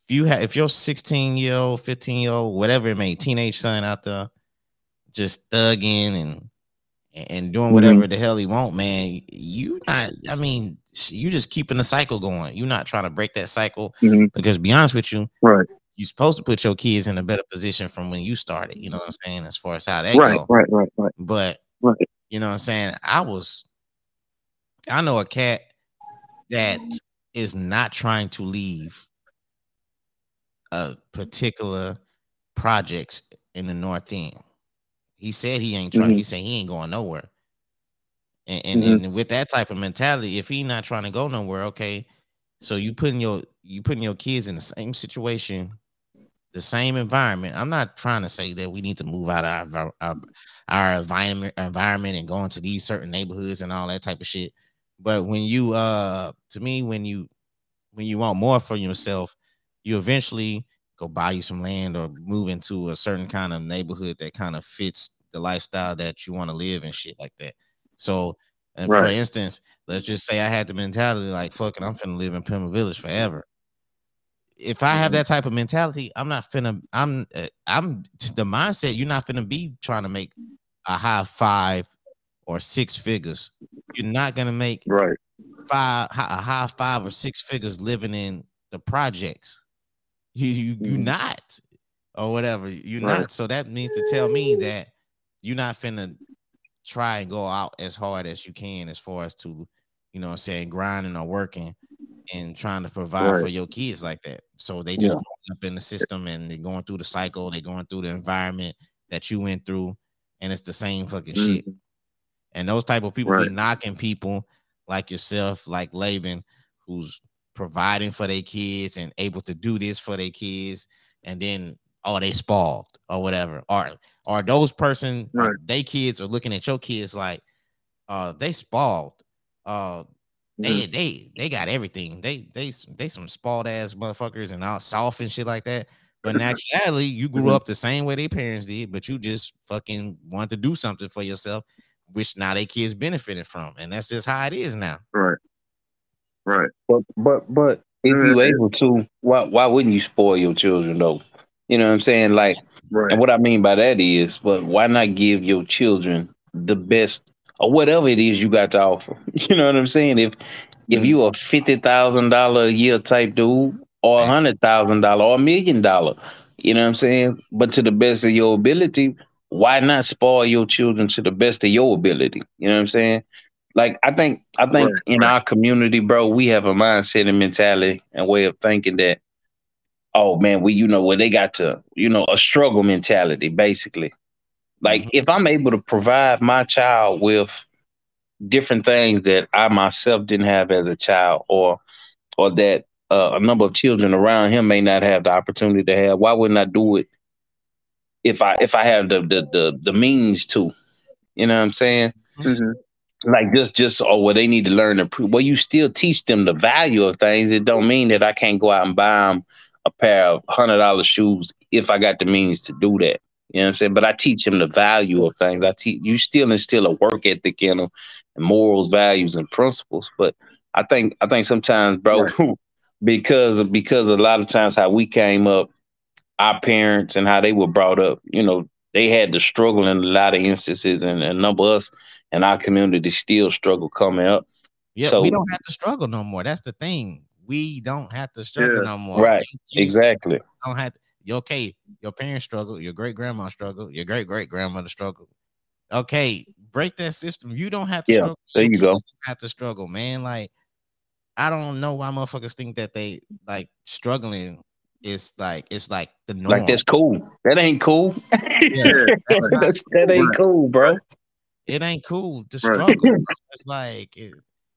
if you have if your 16 year old, 15 year old, whatever it may, teenage son out there just thugging and and doing whatever mm-hmm. the hell he want, man, you not. I mean, you just keeping the cycle going. You're not trying to break that cycle mm-hmm. because, be honest with you, right? You're supposed to put your kids in a better position from when you started. You know what I'm saying? As far as how they right, go, right, right, right. But right. you know what I'm saying? I was I know a cat that is not trying to leave a particular projects in the north end. He said he ain't trying. Mm-hmm. He said he ain't going nowhere. And and, mm-hmm. and with that type of mentality, if he not trying to go nowhere, okay. So you putting your you putting your kids in the same situation, the same environment. I'm not trying to say that we need to move out of our our, our environment environment and go into these certain neighborhoods and all that type of shit. But when you uh to me, when you when you want more for yourself, you eventually go buy you some land or move into a certain kind of neighborhood that kind of fits the lifestyle that you want to live and shit like that. So right. for instance, let's just say I had the mentality like fucking I'm finna live in Pima Village forever. If I have mm-hmm. that type of mentality, I'm not finna I'm uh, I'm the mindset you're not finna be trying to make a high five or six figures. You're not gonna make right five a high five or six figures living in the projects. You you you mm. not or whatever. You're right. not. So that means to tell me that you're not finna try and go out as hard as you can as far as to, you know I'm saying, grinding or working and trying to provide right. for your kids like that. So they just yeah. up in the system and they're going through the cycle, they're going through the environment that you went through, and it's the same fucking mm-hmm. shit. And those type of people right. be knocking people like yourself, like Laben, who's providing for their kids and able to do this for their kids, and then oh they spoiled or whatever. Or or those person right. they kids are looking at your kids like uh they spoiled. Uh they mm. they they got everything. They they they some spoiled ass motherfuckers and all soft and shit like that. But naturally, you grew up the same way their parents did, but you just fucking wanted to do something for yourself, which now they kids benefited from, and that's just how it is now. Right. Right. But but but if you able to, why why wouldn't you spoil your children though? You know what I'm saying? Like, Right. and what I mean by that is, but why not give your children the best or whatever it is you got to offer? You know what I'm saying? If if mm-hmm. you a fifty thousand dollar a year type dude, or a hundred thousand dollar, or a million dollar, you know what I'm saying? But to the best of your ability, why not spoil your children to the best of your ability? You know what I'm saying? Like I think I think Right, in our community, bro, we have a mindset and mentality and way of thinking that, oh man, we you know where they got to, you know, a struggle mentality, basically. Like Mhm. if I'm able to provide my child with different things that I myself didn't have as a child, or or that uh, a number of children around him may not have the opportunity to have, why wouldn't I do it if I if I have the the the, the means to? You know what I'm saying? Mhm. like just just or where they need to learn to prove well you still teach them the value of things it don't mean that i can't go out and buy them a pair of hundred dollar shoes if i got the means to do that you know what i'm saying but i teach them the value of things i teach you still instill a work ethic in them and morals values and principles but i think i think sometimes bro because of because a lot of times how we came up our parents and how they were brought up you know they had to struggle in a lot of instances and a number of us in our community still struggle coming up. Yeah, So- we don't have to struggle no more. That's the thing. We don't have to struggle Yeah. no more. Right. Exactly. Don't have to. okay, your parents struggle. Your great grandma struggle. Your great great grandmother struggle. Okay, break that system. You don't have to Yeah, struggle. there you go. don't Have to struggle, man. Like I don't know why motherfuckers think that they like struggling is like it's like the norm. Like that's cool. That ain't cool. Yeah, that ain't cool, bro. it ain't cool to struggle. It's like it,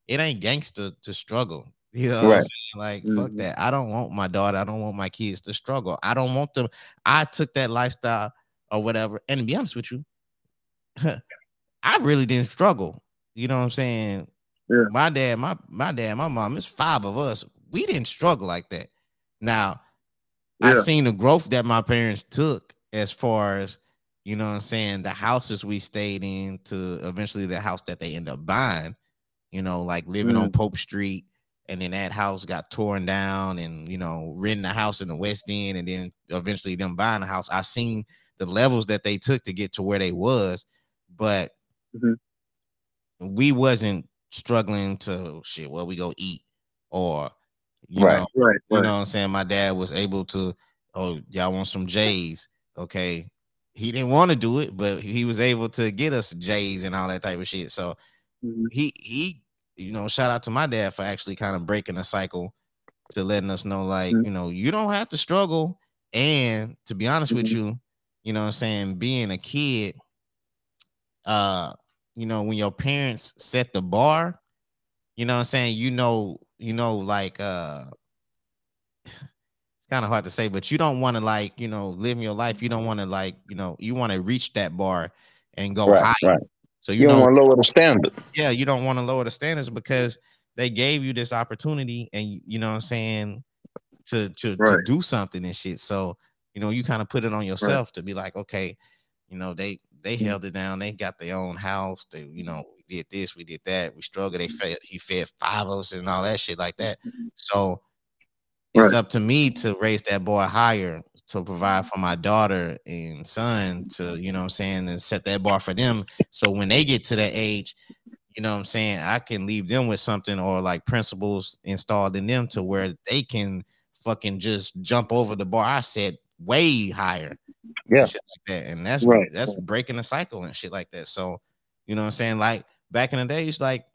it ain't gangster to struggle. You know, what I'm Right. saying? like fuck Mhm. that. I don't want my daughter. I don't want my kids to struggle. I don't want them. I took that lifestyle or whatever. And to be honest with you, I really didn't struggle. You know what I'm saying? Yeah. My dad, my my dad, my mom. It's five of us. We didn't struggle like that. Now, I Yeah. seen the growth that my parents took as far as you know what I'm saying, the houses we stayed in to eventually the house that they end up buying, you know, like living on Pope Street, and then that house got torn down and you know, renting a house in the West End, and then eventually them buying a house. I seen the levels that they took to get to where they was, but Mhm. we wasn't struggling to shit, where we go eat or you Right. know, Right. you know what I'm saying? My dad was able to, oh, y'all want some J's? Okay. He didn't want to do it, but he was able to get us J's and all that type of shit. So Mhm. he he, you know, shout out to my dad for actually kind of breaking the cycle to letting us know, like, Mhm. you know, you don't have to struggle. And to be honest with Mhm. you, you know what I'm saying, being a kid, uh, you know, when your parents set the bar, you know what I'm saying, you know, you know, like uh it's kind of hard to say, but you don't want to like, you know, live your life. You don't want to like, you know, you want to reach that bar and go Right, high. right. So you, You don't want to lower the standard. yeah, you don't want to lower the standards because they gave you this opportunity and you, know what I'm saying to to, to do something and shit. So, you know, you kind of put it on yourself to be like, okay, you know, they they Mhm. held it down, they got their own house, they, you know, we did this, we did that, we struggled, they fed he fed five of us and all that shit like that. So it's up to me to raise that boy higher to provide for my daughter and son to, you know what I'm saying, and set that bar for them. So when they get to that age, you know what I'm saying, I can leave them with something or like principles installed in them to where they can fucking just jump over the bar I set way higher. Yeah. shit like that. And that's Right. that's breaking the cycle and shit like that. So, you know what I'm saying? Like back in the days, like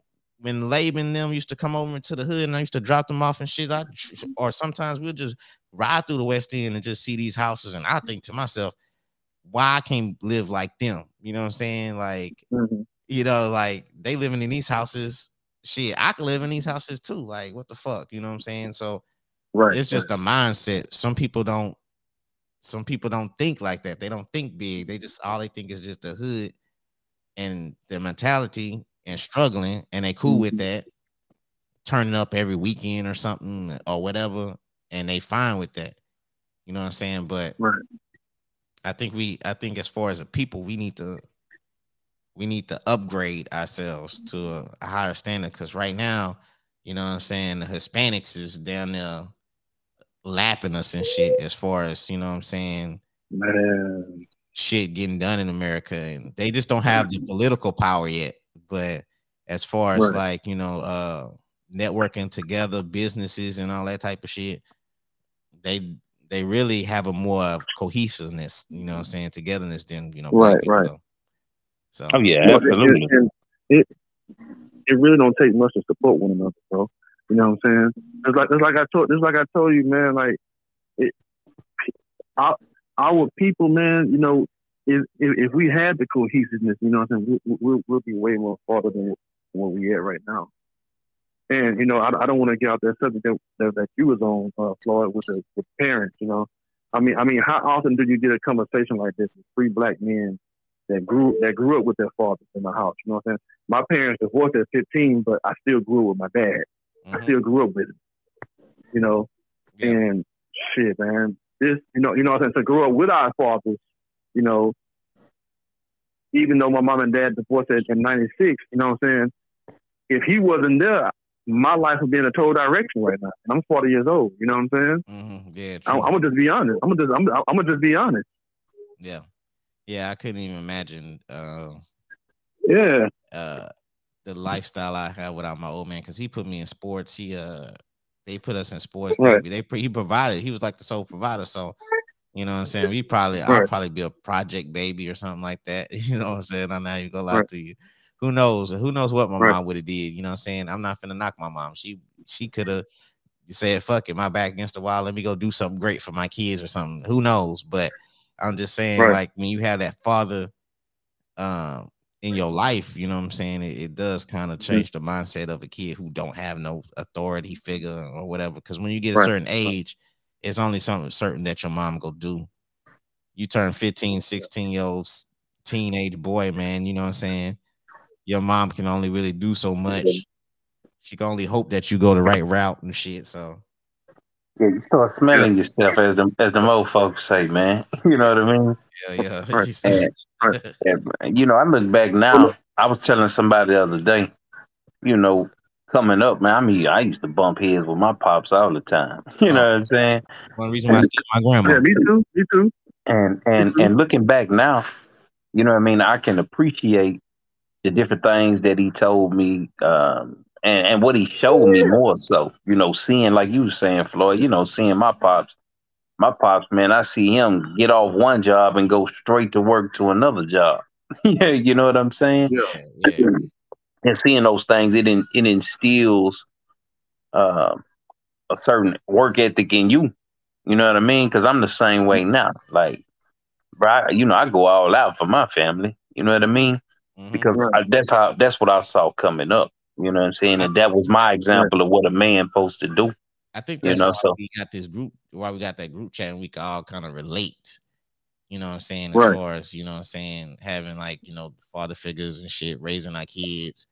when Laben them used to come over into the hood and I used to drop them off and shit, I or sometimes we'll just ride through the West End and just see these houses. And I think to myself, why I can't live like them? You know what I'm saying? Like, Mhm. you know, like they living in these houses. Shit, I could live in these houses too. Like, what the fuck? You know what I'm saying? So Right. it's just a mindset. Some people don't. Some people don't think like that. They don't think big. They just all they think is just the hood and the mentality and struggling, and they cool with mm-hmm. that. Turning up every weekend or something or whatever, and they fine with that. You know what I'm saying? But Right. I think we I think as far as a people, we need to we need to upgrade ourselves to a, a higher standard because right now, you know what I'm saying, the Hispanics is down there lapping us and shit as far as you know what I'm saying Man. shit getting done in America and they just don't have the mm-hmm. political power yet. But as far as Right. like, you know, uh networking together, businesses and all that type of shit, they they really have a more of cohesiveness, you know what I'm saying, togetherness than you know, Right, people right. do. So Oh yeah, Well, it- absolutely. It, it it really don't take much to support one another, bro. You know what I'm saying? It's like it's like I told it's like I told you, man. Like it, our, our people, man. You know, if, if if we had the cohesiveness, you know what I'm saying, we, we'll we'll be way more farther than where we at right now. And you know, I, I don't want to get out that subject that, that, that you was on, uh, Floyd, with the with parents. You know, I mean, I mean, how often do you get a conversation like this with three black men that grew that grew up with their fathers in the house? You know what I'm saying? My parents divorced at 15, but I still grew up with my dad. I mhm, still grew up with him. You know, yeah, and shit, man. This, you know, you know what I'm saying. To grow up with our fathers, you know, even though my mom and dad divorced at 96, you know what I'm saying. If he wasn't there, my life would be in a total direction right now. And I'm 40 years old. You know what I'm saying? mhm, yeah, I'm, true. I'm gonna just be honest. I'm gonna just, I'm, I'm gonna just be honest. yeah. Yeah, I couldn't even imagine uh Yeah, uh the lifestyle I had without my old man because he put me in sports. He uh they put us in sports. Right. They, they he provided. He was like the sole provider. So you know what I'm saying. We probably I'll probably be a project baby or something like that. You know what I'm saying. I'm not even gonna lie Right. to you. Who knows? Who knows what my Right. mom would have did? You know what I'm saying. I'm not finna knock my mom. She she could have said fuck it, my back against the wall. Let me go do something great for my kids or something. Who knows? But I'm just saying, Right. like when you have that father um in your life, you know what I'm saying? It, it does kind Mm-hmm. of change the mindset of a kid who don't have no authority figure or whatever. Because when you get a Right. certain age, it's only something certain that your mom go do. You turn 15, 16 year old teenage boy, man, you know what I'm saying? Your mom can only really do so much. She can only hope that you go the right route and shit. So Yeah, you start smelling yourself, as the as the old folks say, man. You know what I mean? yeah, yeah. Right. And, you know, I look back now. I was telling somebody the other day, you know, coming up, man. I mean, I used to bump heads with my pops all the time. You know what I'm saying? One reason why I still my grandma. yeah, me too, me too. And and Mhm. and looking back now, you know what I mean. I can appreciate the different things that he told me, um, and and what he showed me more so. You know, seeing like you were saying, Floyd. You know, seeing my pops, my pops, man. I see him get off one job and go straight to work to another job. yeah, you know what I'm saying. Yeah, Yeah, yeah. And seeing those things, it in, it instills uh, a certain work ethic in you. You know what I mean? Because I'm the same way now. Like, bro, I, you know, I go all out for my family. You know what I mean? Mhm. Because I, that's how that's what I saw coming up. You know what I'm saying? And that was my example of what a man supposed to do. I think You know, why so- we got this group, why we got that group chat, and we can all kind of relate. You know what I'm saying? As Right. far as you know, what I'm saying having like you know father figures and shit, raising our kids.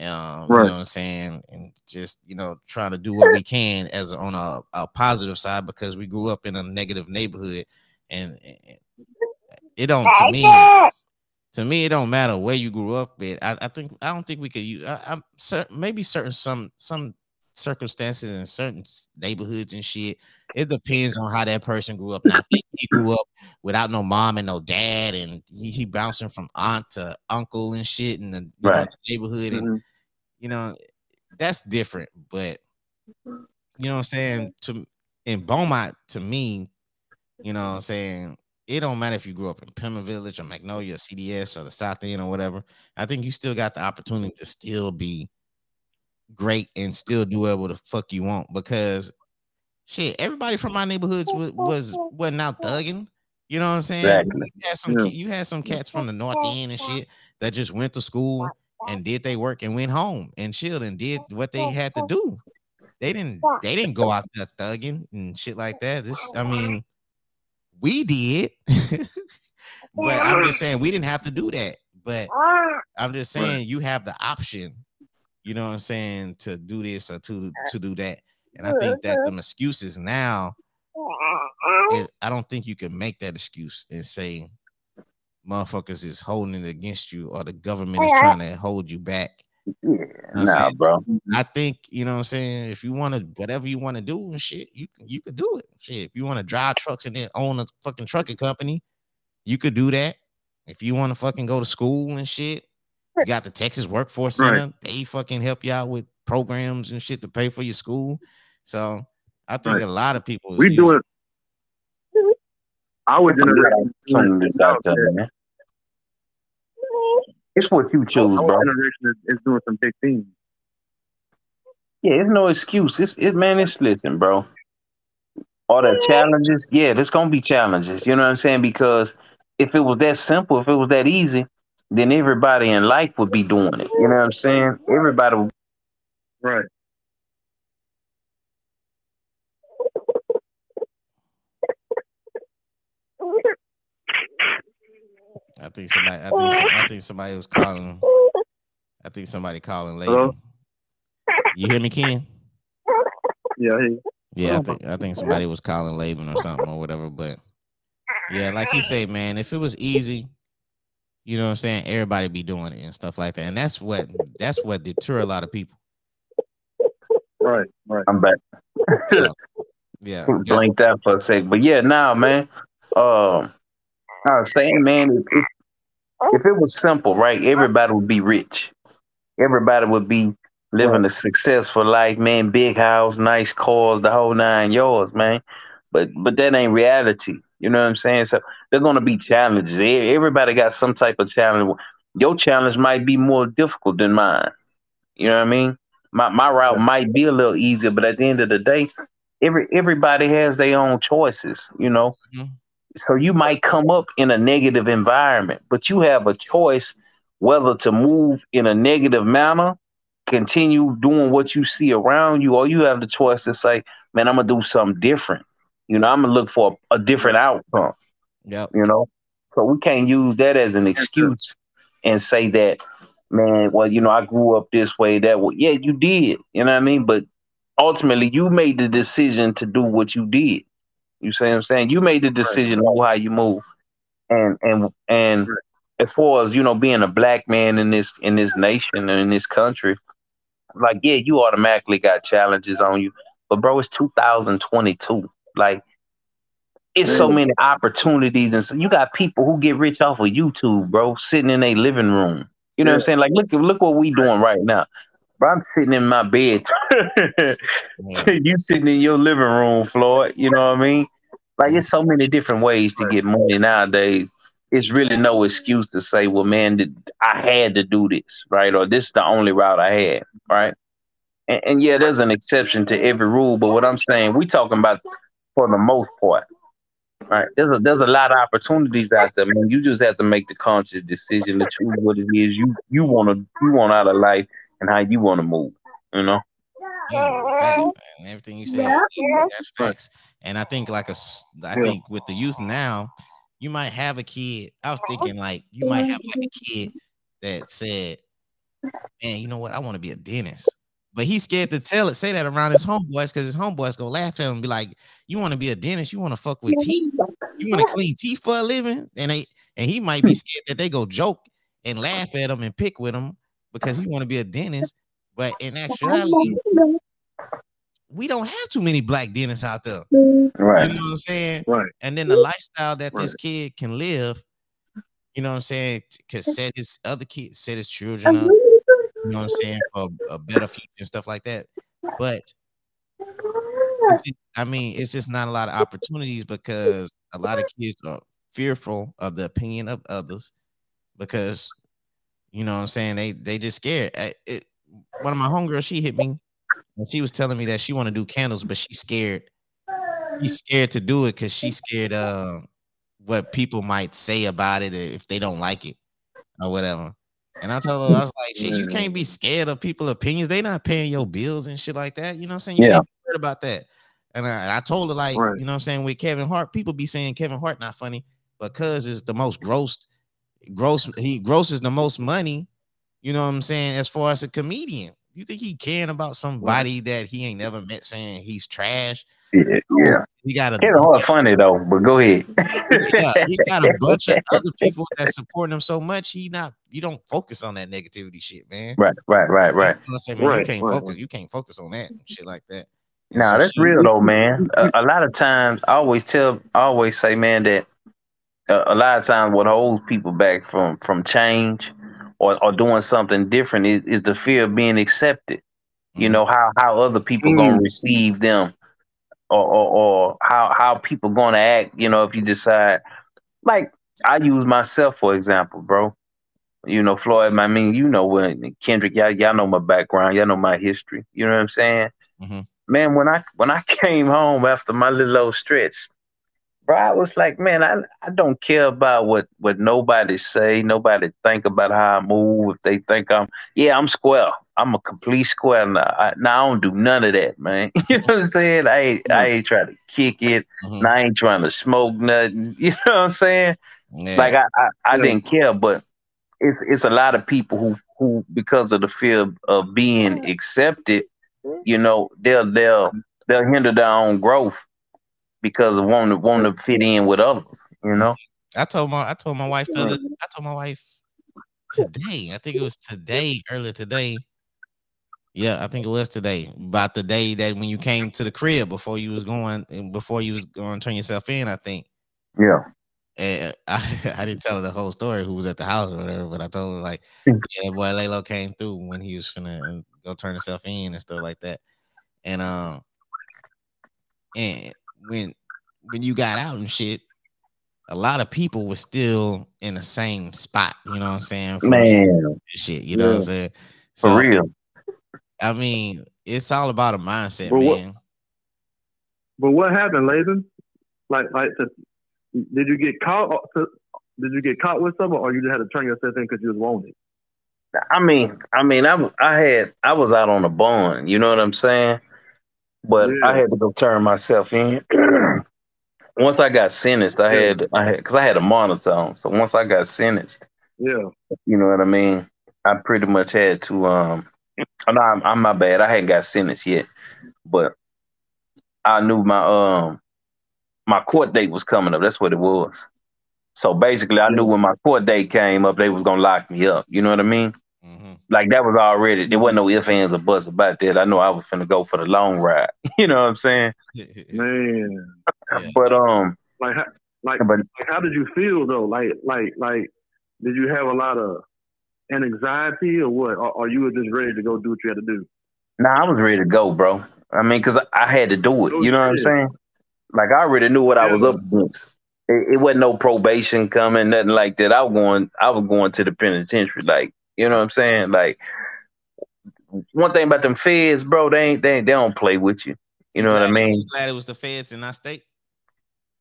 Um, you know what I'm saying, and just you know trying to do what we can as on a, a positive side because we grew up in a negative neighborhood, and, and it don't to me to me, it don't matter where you grew up at. I, I think I don't think we could use. I, I'm cer- maybe certain some some circumstances in certain neighborhoods and shit. It depends on how that person grew up. Now, if he grew up without no mom and no dad, and he, he bouncing from aunt to uncle and shit in the you know, Right. neighborhood, and Mhm. You know that's different. But you know what I'm saying to in Beaumont, to me, you know what I'm saying it don't matter if you grew up in Pima Village or Magnolia, or CDS or the South End or whatever. I think you still got the opportunity to still be great and still do whatever the fuck you want because shit, everybody from my neighborhoods was was wasn't out thugging. You know what I'm saying? Exactly. You had some Yeah. you had some cats from the north end and shit that just went to school and did they work and went home and chilled and did what they had to do. They didn't they didn't go out there thugging and shit like that. This I mean, we did. but I'm just saying we didn't have to do that. But I'm just saying you have the option, you know what I'm saying, to do this or to to do that. And I think that the excuses now it, I don't think you can make that excuse and say motherfuckers is holding it against you or the government is trying to hold you back. Yeah, nah, bro. I think you know what I'm saying. If you want to, whatever you want to do and shit, you can you could do it. Shit, if you want to drive trucks and then own a fucking trucking company, you could do that. If you want to fucking go to school and shit, you got the Texas Workforce Center. Right. They fucking help you out with programs and shit to pay for your school. So I think right. a lot of people we do it. Our generation mm-hmm. It's what you choose, our bro. generation is, is doing some big things. Yeah, it's no excuse. It's it man, it's listen, bro. All the mm-hmm. challenges, yeah, there's gonna be challenges. You know what I'm saying? Because if it was that simple, if it was that easy, then everybody in life would be doing it. You know what I'm saying? Everybody would Right. I think somebody. I think. I think somebody was calling. I think somebody calling late. You hear me, Ken? Yeah. Yeah, I think I think somebody was calling Laben or something or whatever. But yeah, like he said, man, if it was easy, you know what I'm saying, everybody be doing it and stuff like that. And that's what that's what deter a lot of people. Right, right. I'm back. yeah. yeah. Blink that for a sec. But yeah, now man. Um I was saying, man, if, if, if it was simple, right, everybody would be rich. Everybody would be living a successful life, man. Big house, nice cars, the whole nine yards, man. But but that ain't reality. You know what I'm saying? So they're gonna be challenges. Everybody got some type of challenge. Your challenge might be more difficult than mine. You know what I mean? My my route might be a little easier, but at the end of the day, every everybody has their own choices. You know. Mm-hmm. So you might come up in a negative environment, but you have a choice whether to move in a negative manner, continue doing what you see around you, or you have the choice to say, man, I'm gonna do something different. You know, I'm gonna look for a, a different outcome. Yeah. You know, so we can't use that as an excuse and say that, man, well, you know, I grew up this way, that way. Yeah, you did. You know what I mean? But ultimately, you made the decision to do what you did. You see what I'm saying? You made the decision on how you move, and and and as far as you know, being a black man in this in this nation and in this country, like yeah, you automatically got challenges on you. But bro, it's 2022. Like it's so many opportunities, and so you got people who get rich off of YouTube, bro, sitting in a living room. You know what I'm saying? Like look look what we doing right now. Bro, I'm sitting in my bed. you sitting in your living room, Floyd. You know what I mean? Like it's so many different ways to get money nowadays. It's really no excuse to say, "Well, man, I had to do this, right?" Or this is the only route I had, right? And, and yeah, there's an exception to every rule, but what I'm saying, we talking about for the most part, right? There's a there's a lot of opportunities out there, man. You just have to make the conscious decision to choose what it is you you want to you want out of life and how you want to move. You know. Yeah, fact, everything you said, that's facts. And I think like a, I yeah. think with the youth now, you might have a kid. I was thinking like you might have like a kid that said, "Man, you know what? I want to be a dentist." But he's scared to tell it, say that around his homeboys because his homeboys go laugh at him and be like, "You want to be a dentist? You want to fuck with teeth? You want to clean teeth for a living?" And they and he might be scared that they go joke and laugh at him and pick with him because he want to be a dentist. But in actuality, we don't have too many black dentists out there. Right. You know what I'm saying? Right. And then the lifestyle that right. this kid can live, you know what I'm saying, can set his other kids, set his children up, you know what I'm saying, for a better future and stuff like that. But I mean, it's just not a lot of opportunities because a lot of kids are fearful of the opinion of others because you know what I'm saying they they just scared. It, one of my homegirls, she hit me and she was telling me that she want to do candles, but she's scared. She's scared to do it because she's scared uh, what people might say about it if they don't like it or whatever. And I told her, I was like, shit, you can't be scared of people's opinions. They not paying your bills and shit like that. You know what I'm saying? You yeah. can't be worried about that. And I, I told her, like, right. you know what I'm saying, with Kevin Hart, people be saying Kevin Hart not funny because it's the most gross, gross, he grosses the most money, you know what I'm saying, as far as a comedian. you think he caring about somebody that he ain't never met saying he's trash? Yeah, yeah. He got a It's hard funny though, but go ahead. yeah, he got a bunch of other people that support him so much. He not you don't focus on that negativity shit, man. Right, right, right, right. I say, man, you can't right, focus. You can't focus on that and shit like that. And Nah, so that's she- real though, man. A, a lot of times, I always tell, I always say, man, that a lot of times what holds people back from from change or, or doing something different is, is the fear of being accepted. You Mhm. know how how other people gonna receive them, or, or or how how people gonna act. You know, if you decide, like I use myself for example, bro. You know, Floyd. I mean, you know when Kendrick, y'all, y'all know my background, y'all know my history. You know what I'm saying? Mhm. man, when I when I came home after my little old stretch, bro, I was like, man, I, I don't care about what what nobody say, nobody think about how I move. If they think I'm, yeah, I'm square. I'm a complete square now. I, now I don't do none of that, man. you know what I'm saying? I ain't I ain't trying to kick it. Mhm. And I ain't trying to smoke nothing. You know what I'm saying? Yeah. Like I I, I Yeah. didn't care, but it's it's a lot of people who who because of the fear of, of being accepted, you know, they'll they'll they'll hinder their own growth because of wanting to want to fit in with others. You know, I told my I told my wife the other, I told my wife today. I think it was today, earlier today. Yeah, I think it was today. About the day that when you came to the crib before you was going and before you was going to turn yourself in, I think. yeah, And I, I didn't tell her the whole story who was at the house or whatever, but I told her like, Hmm. yeah, boy, Lalo came through when he was finna go turn himself in and stuff like that. And um, and when when you got out and shit, a lot of people were still in the same spot. You know what I'm saying? from man, shit. You know what I'm saying? for real. I mean, it's all about a mindset, But what- man. But what happened, Latham? Like, like, to, did you get caught? or- to- Did you get caught with something, or you just had to turn yourself in because you was wanted? I mean, I mean, I I had I was out on a bond. You know what I'm saying? But I had to go turn myself in. once I got sentenced, I Yeah. had I had because I had a monitor on. So once I got sentenced. Yeah, You know what I mean? I pretty much had to um no, I'm, I'm my bad. I hadn't got sentenced yet. But I knew my um my court date was coming up. That's what it was. So basically I knew when my court date came up, they was gonna lock me up. You know what I mean? Hmm Like that was already there wasn't no ifs, ands, or buts about that. I know I was finna go for the long ride. You know what I'm saying? man. Yeah. But um Like, how, like, but like, how did you feel though? Like, like, like, did you have a lot of an anxiety or what? Or, or you were just ready to go do what you had to do? nah, I was ready to go, bro. I mean, cause I, I had to do it. Oh, You know what I'm saying? Like I already knew what I was up against. It, it wasn't no probation coming, nothing like that. I was going, I was going to the penitentiary. Like, you know what I'm saying? Like, one thing about them feds, bro, they ain't, they ain't, they don't play with you. You know what I mean? glad it was the feds and not state.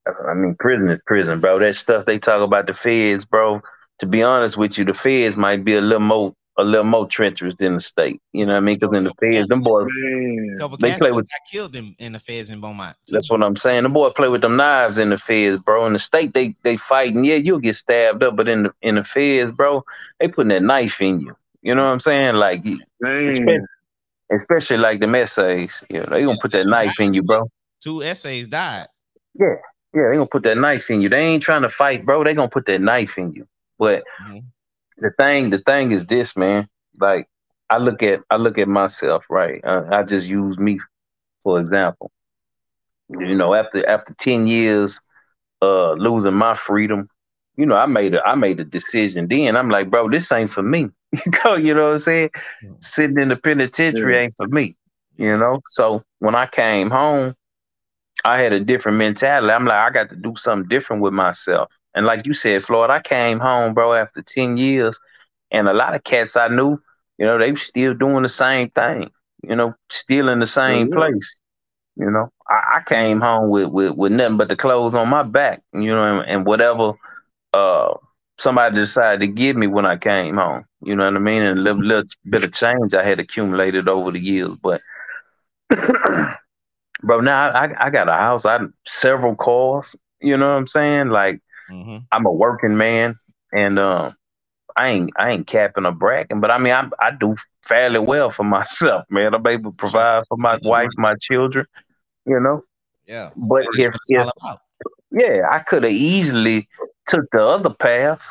I mean, prison is prison, bro. That stuff they talk about the feds, bro. To be honest with you, the feds might be a little more, a little more treacherous than the state. You know what I mean? Because in the feds, them boys, Man, They play with- I killed them in the feds in Beaumont. too. That's what I'm saying. The boy play with them knives in the feds, bro. In the state, they they fighting. Yeah, you'll get stabbed up, but in the in the feds, bro, they putting that knife in you. You know what I'm saying? Like, you- man. especially like them essays. You know, they gonna Yeah, put that that's what knife in you, bro. Two essays died. Yeah, yeah, they gonna put that knife in you. They ain't trying to fight, bro. They gonna put that knife in you. But Mhm. The thing, the thing is this, man. Like, I look at I look at myself, right? Uh, I just use me for example. You know, after after ten years uh losing my freedom, you know, I made a I made a decision then. I'm like, bro, this ain't for me. you go, you know what I'm saying? Yeah. Sitting in the penitentiary Yeah. ain't for me. You know? So when I came home, I had a different mentality. I'm like, I got to do something different with myself. And like you said, Floyd, I came home, bro, after 10 years, and a lot of cats I knew, you know, they were still doing the same thing, you know, still in the same Yeah. place. You know, I, I came home with, with, with nothing but the clothes on my back, you know, and, and whatever uh somebody decided to give me when I came home. You know what I mean? And a little, little bit of change I had accumulated over the years. But bro, now I, I got a house, I several cars, you know what I'm saying? Like hmm I'm a working man and um I ain't I ain't capping or bragging, but I mean I I do fairly well for myself, man. I'm able to provide for my wife, my children, you know. Yeah. But if, if yeah, I could have easily took the other path.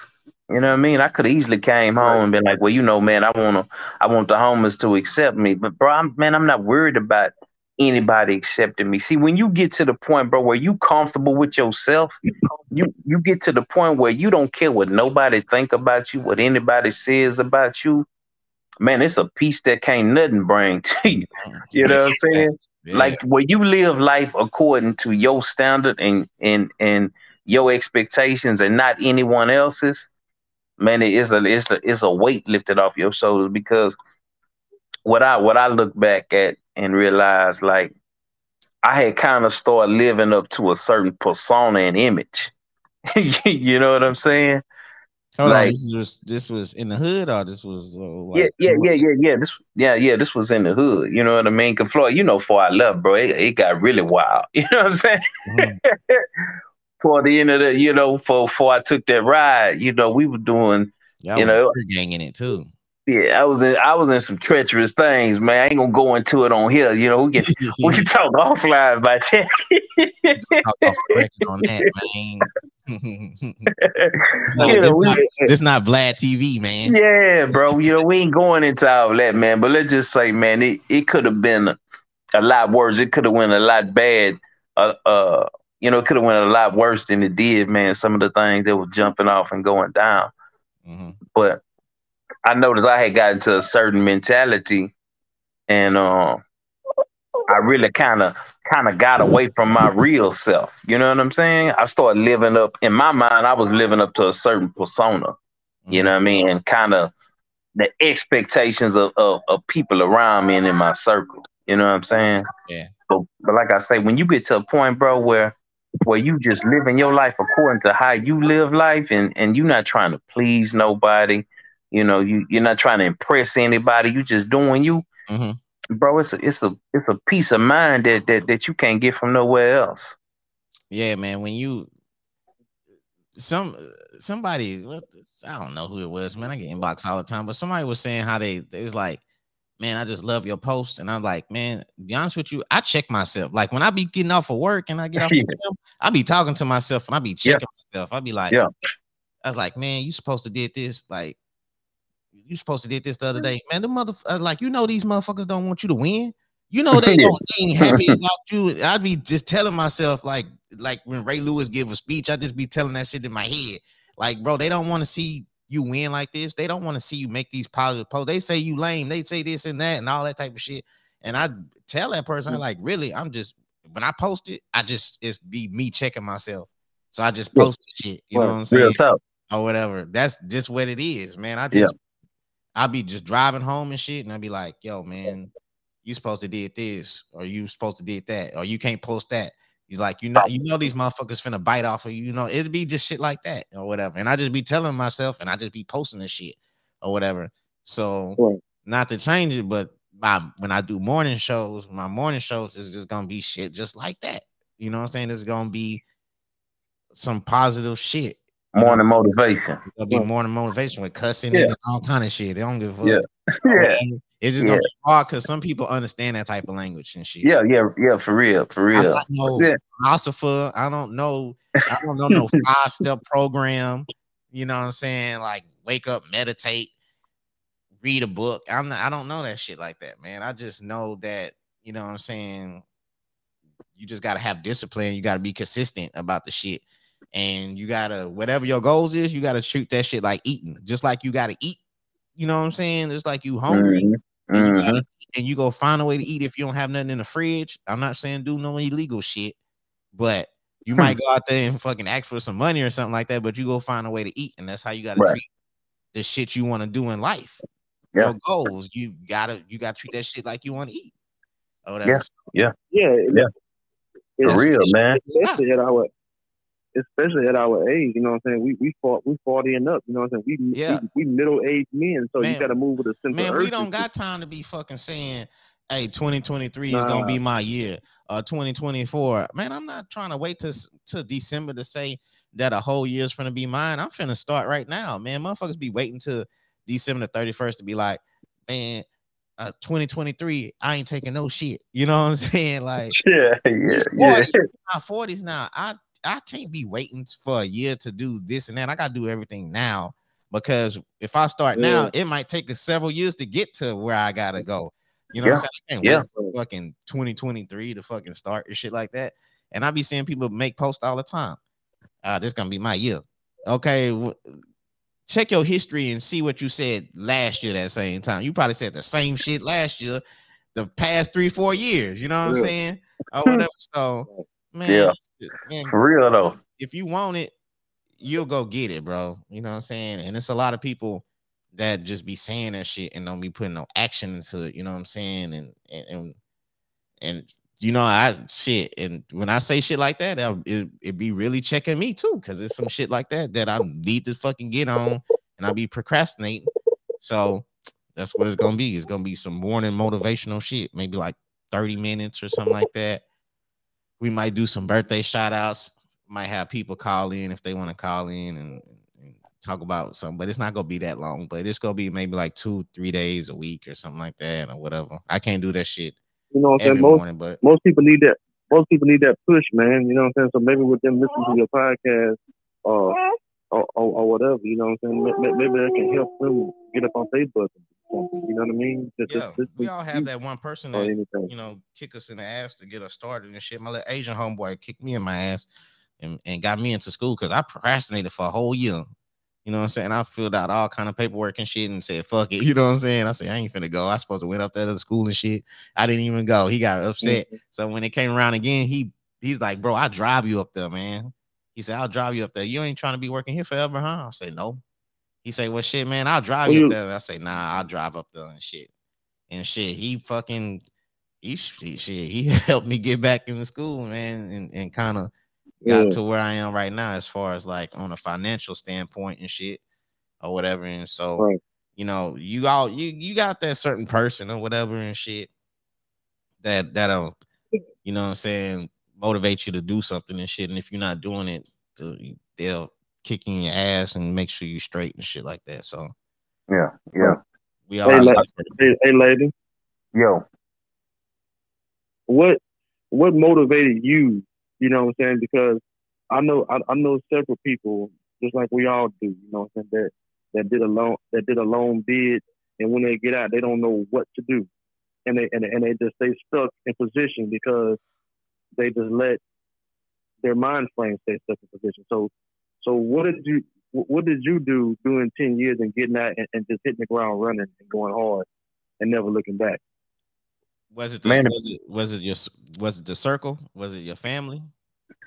You know what I mean? I could have easily came home and been like, well, you know, man, I wanna I want the homeless to accept me. But bro, I'm man, I'm not worried about anybody accepting me. See, when you get to the point, bro, where you comfortable with yourself, you you get to the point where you don't care what nobody think about you, what anybody says about you. Man, it's a peace that can't nothing bring to you. You know what I'm saying? Yeah. Like where you live life according to your standard and and and your expectations and not anyone else's. Man, it is a it's a it's a weight lifted off your shoulders because what I what I look back at and realize like I had kind of started living up to a certain persona and image. you know what I'm saying? Hold like, on, this was this was in the hood or this was uh, like, yeah yeah yeah yeah yeah this yeah yeah this was in the hood. You know what I mean? Cause Floyd, you know, for I love, bro, it, it got really wild. You know what I'm saying? Mm-hmm. for the end of the, you know, for before I took that ride, you know, we were doing, yeah, you know, gang in it too. Yeah, I was in I was in some treacherous things, man. I ain't gonna go into it on here. You know, we can we can talk offline about that. on that, man. it's not, you know, not, not Vlad TV, man. Yeah, bro. You know, we ain't going into all that, man. But let's just say, man, it, it could have been a, a, lot worse. It could have went a lot bad. Uh, uh, you know, it could have went a lot worse than it did, man. Some of the things that were jumping off and going down. Mm-hmm. But I noticed I had gotten to a certain mentality, and uh, I really kind of kind of got away from my real self. You know what I'm saying? I started living up in my mind. I was living up to a certain persona. You know what I mean? And kind of the expectations of, of, of people around me and in my circle. You know what I'm saying? Yeah. But, but like I say, when you get to a point, bro, where where you just living your life according to how you live life, and and you're not trying to please nobody, you know, you you're not trying to impress anybody. You just doing you, mm-hmm. bro. It's a it's a it's a peace of mind that that that you can't get from nowhere else. Yeah, man. When you some somebody I don't know who it was, man. I get inbox all the time, but somebody was saying how they they was like, man, I just love your post, and I'm like, man, be honest with you, I check myself. Like when I be getting off of work and I get off, yeah. of I be talking to myself and I be checking yeah. myself. I be like, yeah. I was like, man, you supposed to did this, like you supposed to did this the other day, man. The mother, uh, like you know, these motherfuckers don't want you to win. You know they don't they ain't happy about you. I'd be just telling myself like, like when Ray Lewis give a speech, I just be telling that shit in my head. Like, bro, they don't want to see you win like this. They don't want to see you make these positive posts. They say you lame. They say this and that and all that type of shit. And I tell that person, I'm like, really, I'm just when I post it, I just it's be me checking myself. So I just post the shit. You well, know what I'm saying? Or whatever. That's just what it is, man. I just I'll be just driving home and shit, and I'll be like, yo, man, you supposed to did this, or you supposed to did that, or you can't post that. He's like, you know, you know these motherfuckers finna bite off of you. You know, it'd be just shit like that or whatever. And I just be telling myself, and I just be posting this shit or whatever. So right. not to change it, but my, when I do morning shows, my morning shows is just gonna be shit just like that. You know what I'm saying? It's gonna be some positive shit. Morning know motivation. It'll be morning motivation with cussing yeah. and all kind of shit. They don't give a fuck. Yeah. yeah. It's just gonna be hard because some people understand that type of language and shit. Yeah, yeah, yeah, for real, for real. I don't know philosopher. I don't know. I don't know no five step program. You know what I'm saying? Like wake up, meditate, read a book. I'm not. I don't know that shit like that, man. I just know that you know what I'm saying. You just gotta have discipline. You gotta be consistent about the shit, and you gotta whatever your goals is. You gotta treat that shit like eating, just like you gotta eat. You know what I'm saying? It's like you hungry. Mm-hmm and, you gotta, mm-hmm. and you go find a way to eat if you don't have nothing in the fridge. I'm not saying do no illegal shit, but you might go out there and fucking ask for some money or something like that. But you go find a way to eat, and that's how you got to right. treat the shit you want to do in life. Yeah. Your goals, you gotta you gotta treat that shit like you want to eat. Or whatever. Yeah, yeah, yeah. yeah. For real, man. Especially at our especially at our age, you know what I'm saying? We we fought we 40 and up, you know what I'm saying? We yeah. we, we middle aged men, so man, you gotta move with a sense Man, we don't got time to be fucking saying hey, 2023 is gonna be my year. Uh, 2024, man, I'm not trying to wait to to December to say that a whole year's gonna be mine. I'm finna start right now, man. Motherfuckers be waiting to December the 31st to be like, man, uh, 2023, I ain't taking no shit. You know what I'm saying? Like, yeah, yeah, 40, yeah. My 40s now. I I can't be waiting for a year to do this and that. I gotta do everything now because if I start yeah. now, it might take us several years to get to where I gotta go. You know yeah. what I'm saying? I can't yeah. wait fucking 2023 to fucking start and shit like that. And I be seeing people make posts all the time. Uh, this gonna be my year. Okay, w- check your history and see what you said last year that same time. You probably said the same shit last year, the past three, four years. You know what yeah. I'm saying? Or whatever. So man, yeah. man, for real though. If you want it, you'll go get it, bro. You know what I'm saying? And it's a lot of people that just be saying that shit and don't be putting no action into it. You know what I'm saying? And and and, and you know, I shit. And when I say shit like that, it it be really checking me too, because it's some shit like that that I need to fucking get on, and I be procrastinating. So that's what it's gonna be. It's gonna be some morning motivational shit, maybe like 30 minutes or something like that. We might do some birthday shout outs, might have people call in if they want to call in and, and, talk about something, but it's not gonna be that long. But it's gonna be maybe like two, three days a week or something like that, or whatever. I can't do that shit you know what I'm saying? Most, morning, but most people need that. Most people need that push, man. You know what I'm saying? So maybe with them listening to your podcast or or, or, or whatever, you know what I'm saying? Maybe that can help them get up on Facebook. You know what I mean? Just, yeah, just, we all have that one person that you know kick us in the ass to get us started and shit. My little Asian homeboy kicked me in my ass and, and got me into school because I procrastinated for a whole year. You know what I'm saying? I filled out all kind of paperwork and shit and said, fuck it. You know what I'm saying? I said, I ain't finna go. I supposed to went up there to the school and shit. I didn't even go. He got upset. Mm-hmm. So when it came around again, he he's like, bro, I'll drive you up there, man. He said, I'll drive you up there. You ain't trying to be working here forever, huh? I said, no. He said, well, shit, man, I'll drive you up there. I say, nah, I'll drive up there and shit. And shit, he fucking, he, he shit, he helped me get back into school, man, and, and kind of got yeah. to where I am right now as far as like on a financial standpoint and shit or whatever. And so, right. you know, you all you you got that certain person or whatever and shit that that'll, um, you know what I'm saying, motivate you to do something and shit. And if you're not doing it, they'll kick in your ass and make sure you straight and shit like that. So yeah, yeah. We all hey, la- hey, hey lady. Yo. What what motivated you you know what I'm saying? Because I know I, I know several people, just like we all do, you know what I'm saying, that that did a loan that did a loan bid and when they get out they don't know what to do. And they and, and they just stay stuck in position because they just let their mind frame stay stuck in position. So so what did you what did you do doing ten years and getting that and, and just hitting the ground running and going hard and never looking back? Was it the, man, was it was it your was it the circle? Was it your family?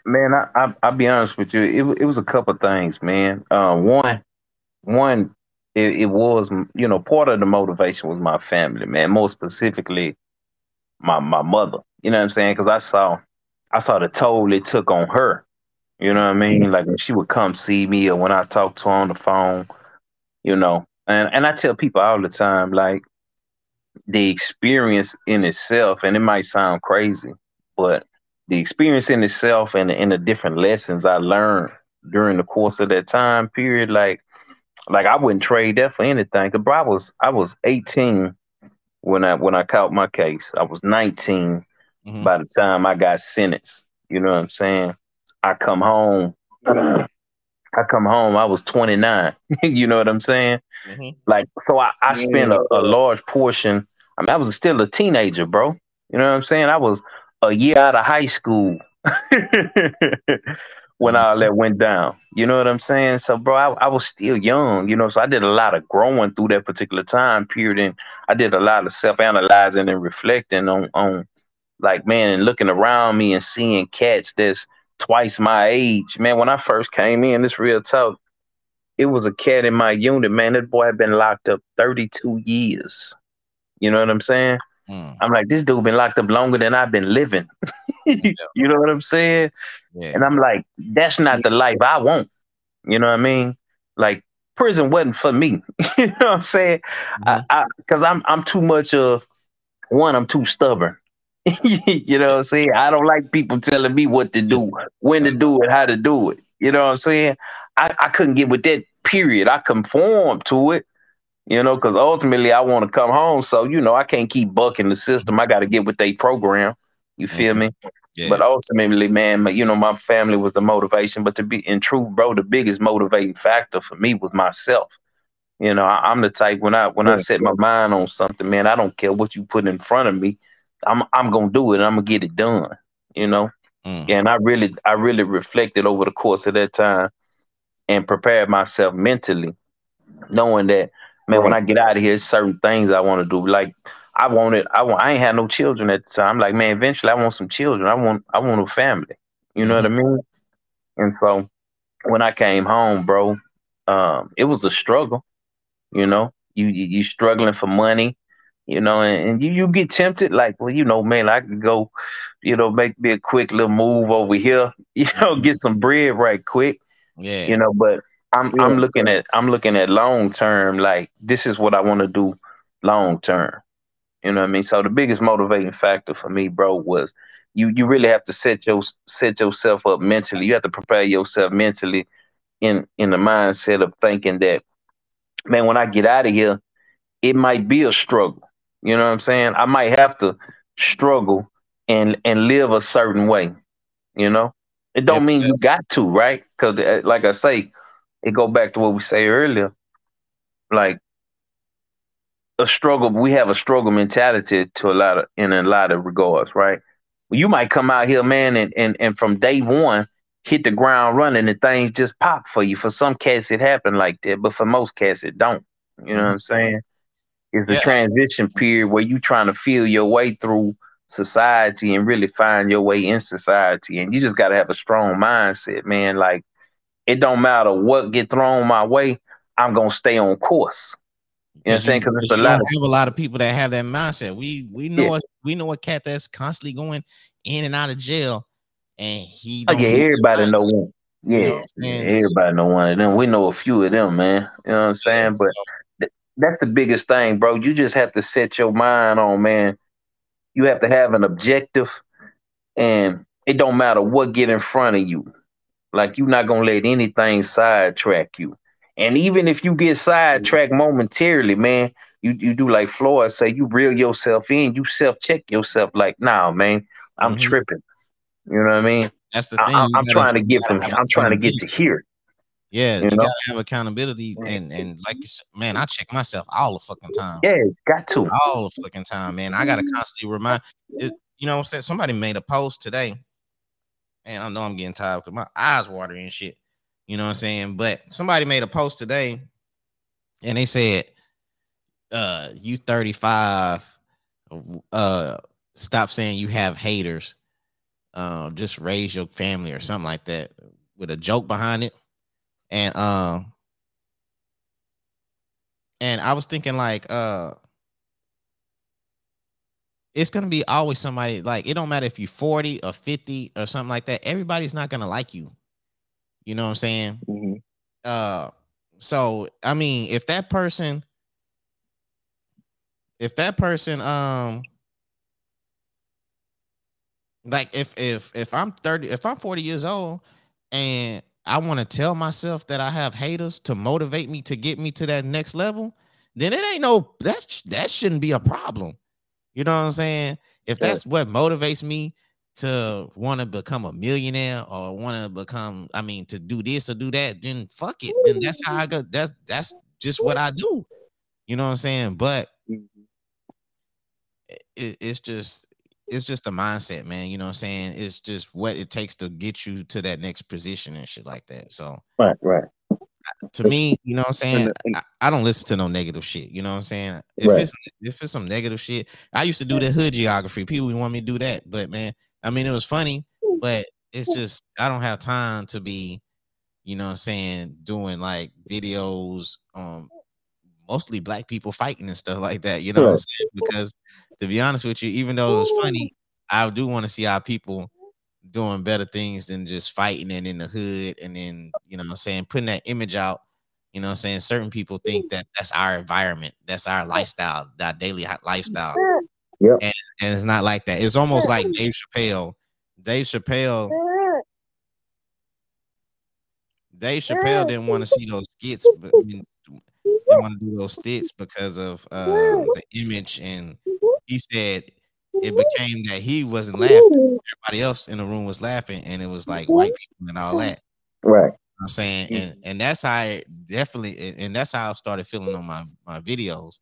Man, I, I I'll be honest with you. It it was a couple things, man. Uh, one one it, it was you know part of the motivation was my family, man. More specifically, my my mother. You know what I'm saying? Because I saw I saw the toll it took on her. You know what I mean? Mm-hmm. Like when she would come see me or when I talked to her on the phone, you know. And and I tell people all the time, like the experience in itself, and it might sound crazy, but the experience in itself and, and the different lessons I learned during the course of that time period, like like I wouldn't trade that for anything. Cause bro, I was I was 18 when I when I caught my case. I was 19 mm-hmm. by the time I got sentenced. You know what I'm saying? I come home. I come home. I was 29. you know what I'm saying? Mm-hmm. Like so, I, I spent a, a large portion I mean, I was still a teenager, bro. You know what I'm saying? I was a year out of high school when all that went down. You know what I'm saying? So, bro, I, I, was still young, you know, so I did a lot of growing through that particular time period. And I did a lot of self analyzing and reflecting on, on, like, man, and looking around me and seeing cats that's twice my age. Man, when I first came in, this real talk, it was a cat in my unit, man. That boy had been locked up 32 years. You know what I'm saying? Mm. I'm like, this dude been locked up longer than I've been living. you know what I'm saying? Yeah. And I'm like, that's not the life I want. You know what I mean? Like prison wasn't for me. you know what I'm saying? Mm-hmm. I, I, I'm I'm too much of one, I'm too stubborn. you know what I'm saying? I don't like people telling me what to do, when to do it, how to do it. You know what I'm saying? I, I couldn't get with that period. I conform to it, you know, because ultimately I want to come home. So, you know, I can't keep bucking the system. I got to get with their program. You feel mm-hmm. me? Yeah. But ultimately, man, you know, my family was the motivation. But to be in truth, bro, the biggest motivating factor for me was myself. You know, I, am the type when I when yeah. I set my mind on something, man, I don't care what you put in front of me. I'm I'm gonna do it. I'm gonna get it done. You know, mm. and I really I really reflected over the course of that time and prepared myself mentally, knowing that man, right. when I get out of here, certain things I want to do. Like I wanted, I want, I ain't had no children at the time. Like man, eventually I want some children. I want I want a family. You know mm-hmm. what I mean? And so when I came home, bro, um, it was a struggle. You know, you you, you struggling for money, you know, and, and, you you get tempted, like, well, you know, man, I could go, you know, make me a quick little move over here, you know, mm-hmm. get some bread right quick. Yeah. You know, but I'm yeah. I'm looking at I'm looking at long term, like this is what I want to do long term. You know what I mean? So the biggest motivating factor for me, bro, was you you really have to set your set yourself up mentally. You have to prepare yourself mentally in in the mindset of thinking that man, when I get out of here, it might be a struggle. You know what I'm saying? I might have to struggle and and live a certain way. You know, it don't mean you got to, right? Because uh, like I say, it go back to what we say earlier. Like a struggle, we have a struggle mentality to a lot of in a lot of regards, right? You might come out here, man, and and and from day one hit the ground running and things just pop for you. For some cats, it happened like that, but for most cats, it don't. You know mm-hmm. what I'm saying? It's a yeah. transition period where you're trying to feel your way through society and really find your way in society. And you just got to have a strong mindset, man. Like, it don't matter what get thrown my way, I'm going to stay on course. You know what I'm saying? Because it's a lot. Of, have a lot of people that have that mindset. We we know yeah. a, we know a cat that's constantly going in and out of jail and he. Oh yeah, everybody know one. Yeah, you know everybody know one of them. We know a few of them, man. You know what I'm saying? Yeah, but that's the biggest thing, bro. You just have to set your mind on, man. You have to have an objective, and it don't matter what get in front of you. Like you're not gonna let anything sidetrack you. And even if you get sidetracked momentarily, man, you, you do like Floyd say, you reel yourself in, you self check yourself. Like, nah, man, I'm mm-hmm. tripping. You know what I mean? That's the thing. I, am trying to get from. I'm trying to get to here. Yeah, you, you gotta have accountability, and and like you said, man, I check myself all the fucking time. Yeah, got to all the fucking time, man. I gotta constantly remind. It, you know what I'm saying? Somebody made a post today, and I know I'm getting tired because my eyes watering and shit. You know what I'm saying? But somebody made a post today, and they said, "Uh, you 35, uh, stop saying you have haters." um, just raise your family or something like that with a joke behind it. And um and I was thinking like uh it's gonna be always somebody like it don't matter if you're 40 or 50 or something like that, everybody's not gonna like you. You know what I'm saying? Mm-hmm. Uh so I mean if that person if that person um like if if if I'm 30, if I'm 40 years old and I want to tell myself that I have haters to motivate me to get me to that next level, then it ain't no that that shouldn't be a problem. You know what I'm saying? If that's what motivates me to want to become a millionaire or want to become, I mean, to do this or do that, then fuck it. Then that's how I go. That's that's just what I do. You know what I'm saying? But mm-hmm. it, it's just it's just a mindset, man. You know what I'm saying? It's just what it takes to get you to that next position and shit like that. So right, right. To me, you know what I'm saying? I, I, don't listen to no negative shit. You know what I'm saying? If right. it's if it's some negative shit, I used to do the hood geography. People want me to do that, but man, I mean it was funny, but it's just I don't have time to be, you know what I'm saying, doing like videos um mostly black people fighting and stuff like that, you know, what I'm saying? because to be honest with you, even though it was funny, I do want to see our people doing better things than just fighting and in the hood and then, you know I'm saying, putting that image out. You know I'm saying? Certain people think that that's our environment, that's our lifestyle, that daily lifestyle. Yep. And, and it's not like that. It's almost like Dave Chappelle. Dave Chappelle. Dave Chappelle didn't want to see those skits, but I mean, didn't want to do those skits because of uh, the image, and he said it became that he wasn't laughing. Everybody else in the room was laughing, and it was like white people and all that. Right. I'm saying, and and that's how I definitely, and that's how I started feeling on my my videos.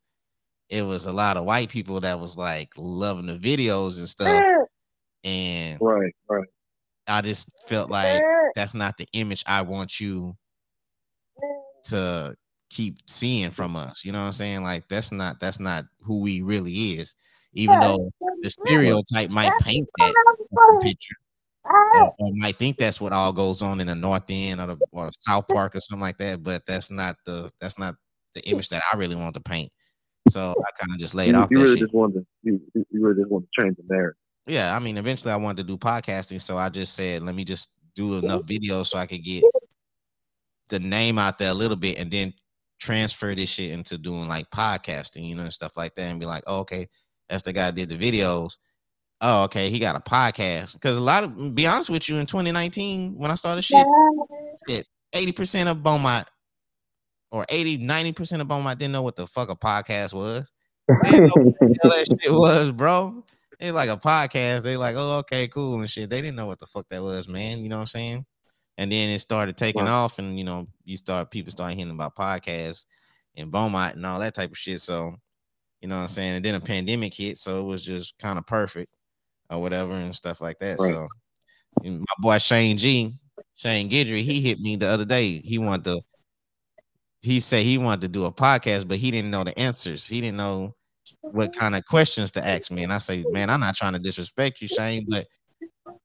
It was a lot of white people that was like loving the videos and stuff, and Right, right. I just felt like that's not the image I want you to keep seeing from us. You know what I'm saying? Like that's not that's not who we really is. Even though the stereotype might paint that picture, or, or might think that's what all goes on in the North End or, the, or South Park or something like that. But that's not the that's not the image that I really want to paint. So I kind of just laid You, off you that really shit. just wanted to, you, you you really just want to change the narrative. Yeah, I mean, eventually I wanted to do podcasting, so I just said, let me just do enough videos so I could get the name out there a little bit, and then transfer this shit into doing like podcasting, you know, and stuff like that, and be like, oh, okay, that's the guy did the videos. Oh, okay, he got a podcast. Because a lot of, be honest with you, in 2019 when I started shit, shit, 80% of Beaumont or 80, 90% of Beaumont didn't know what the fuck a podcast was. They didn't know what the hell that shit was, bro. They like a podcast. They like, oh, okay, cool and shit. They didn't know what the fuck that was, man. You know what I'm saying? And then it started taking off, and you know, you start people start hearing about podcasts and Beaumont and all that type of shit. So, you know what I'm saying? And then a pandemic hit, so it was just kind of perfect or whatever and stuff like that. Right. So my boy Shane G, Shane Gidry, he hit me the other day. He wanted to he said he wanted to do a podcast, but he didn't know the answers. He didn't know what kind of questions to ask me. And I say, man, I'm not trying to disrespect you, Shane, but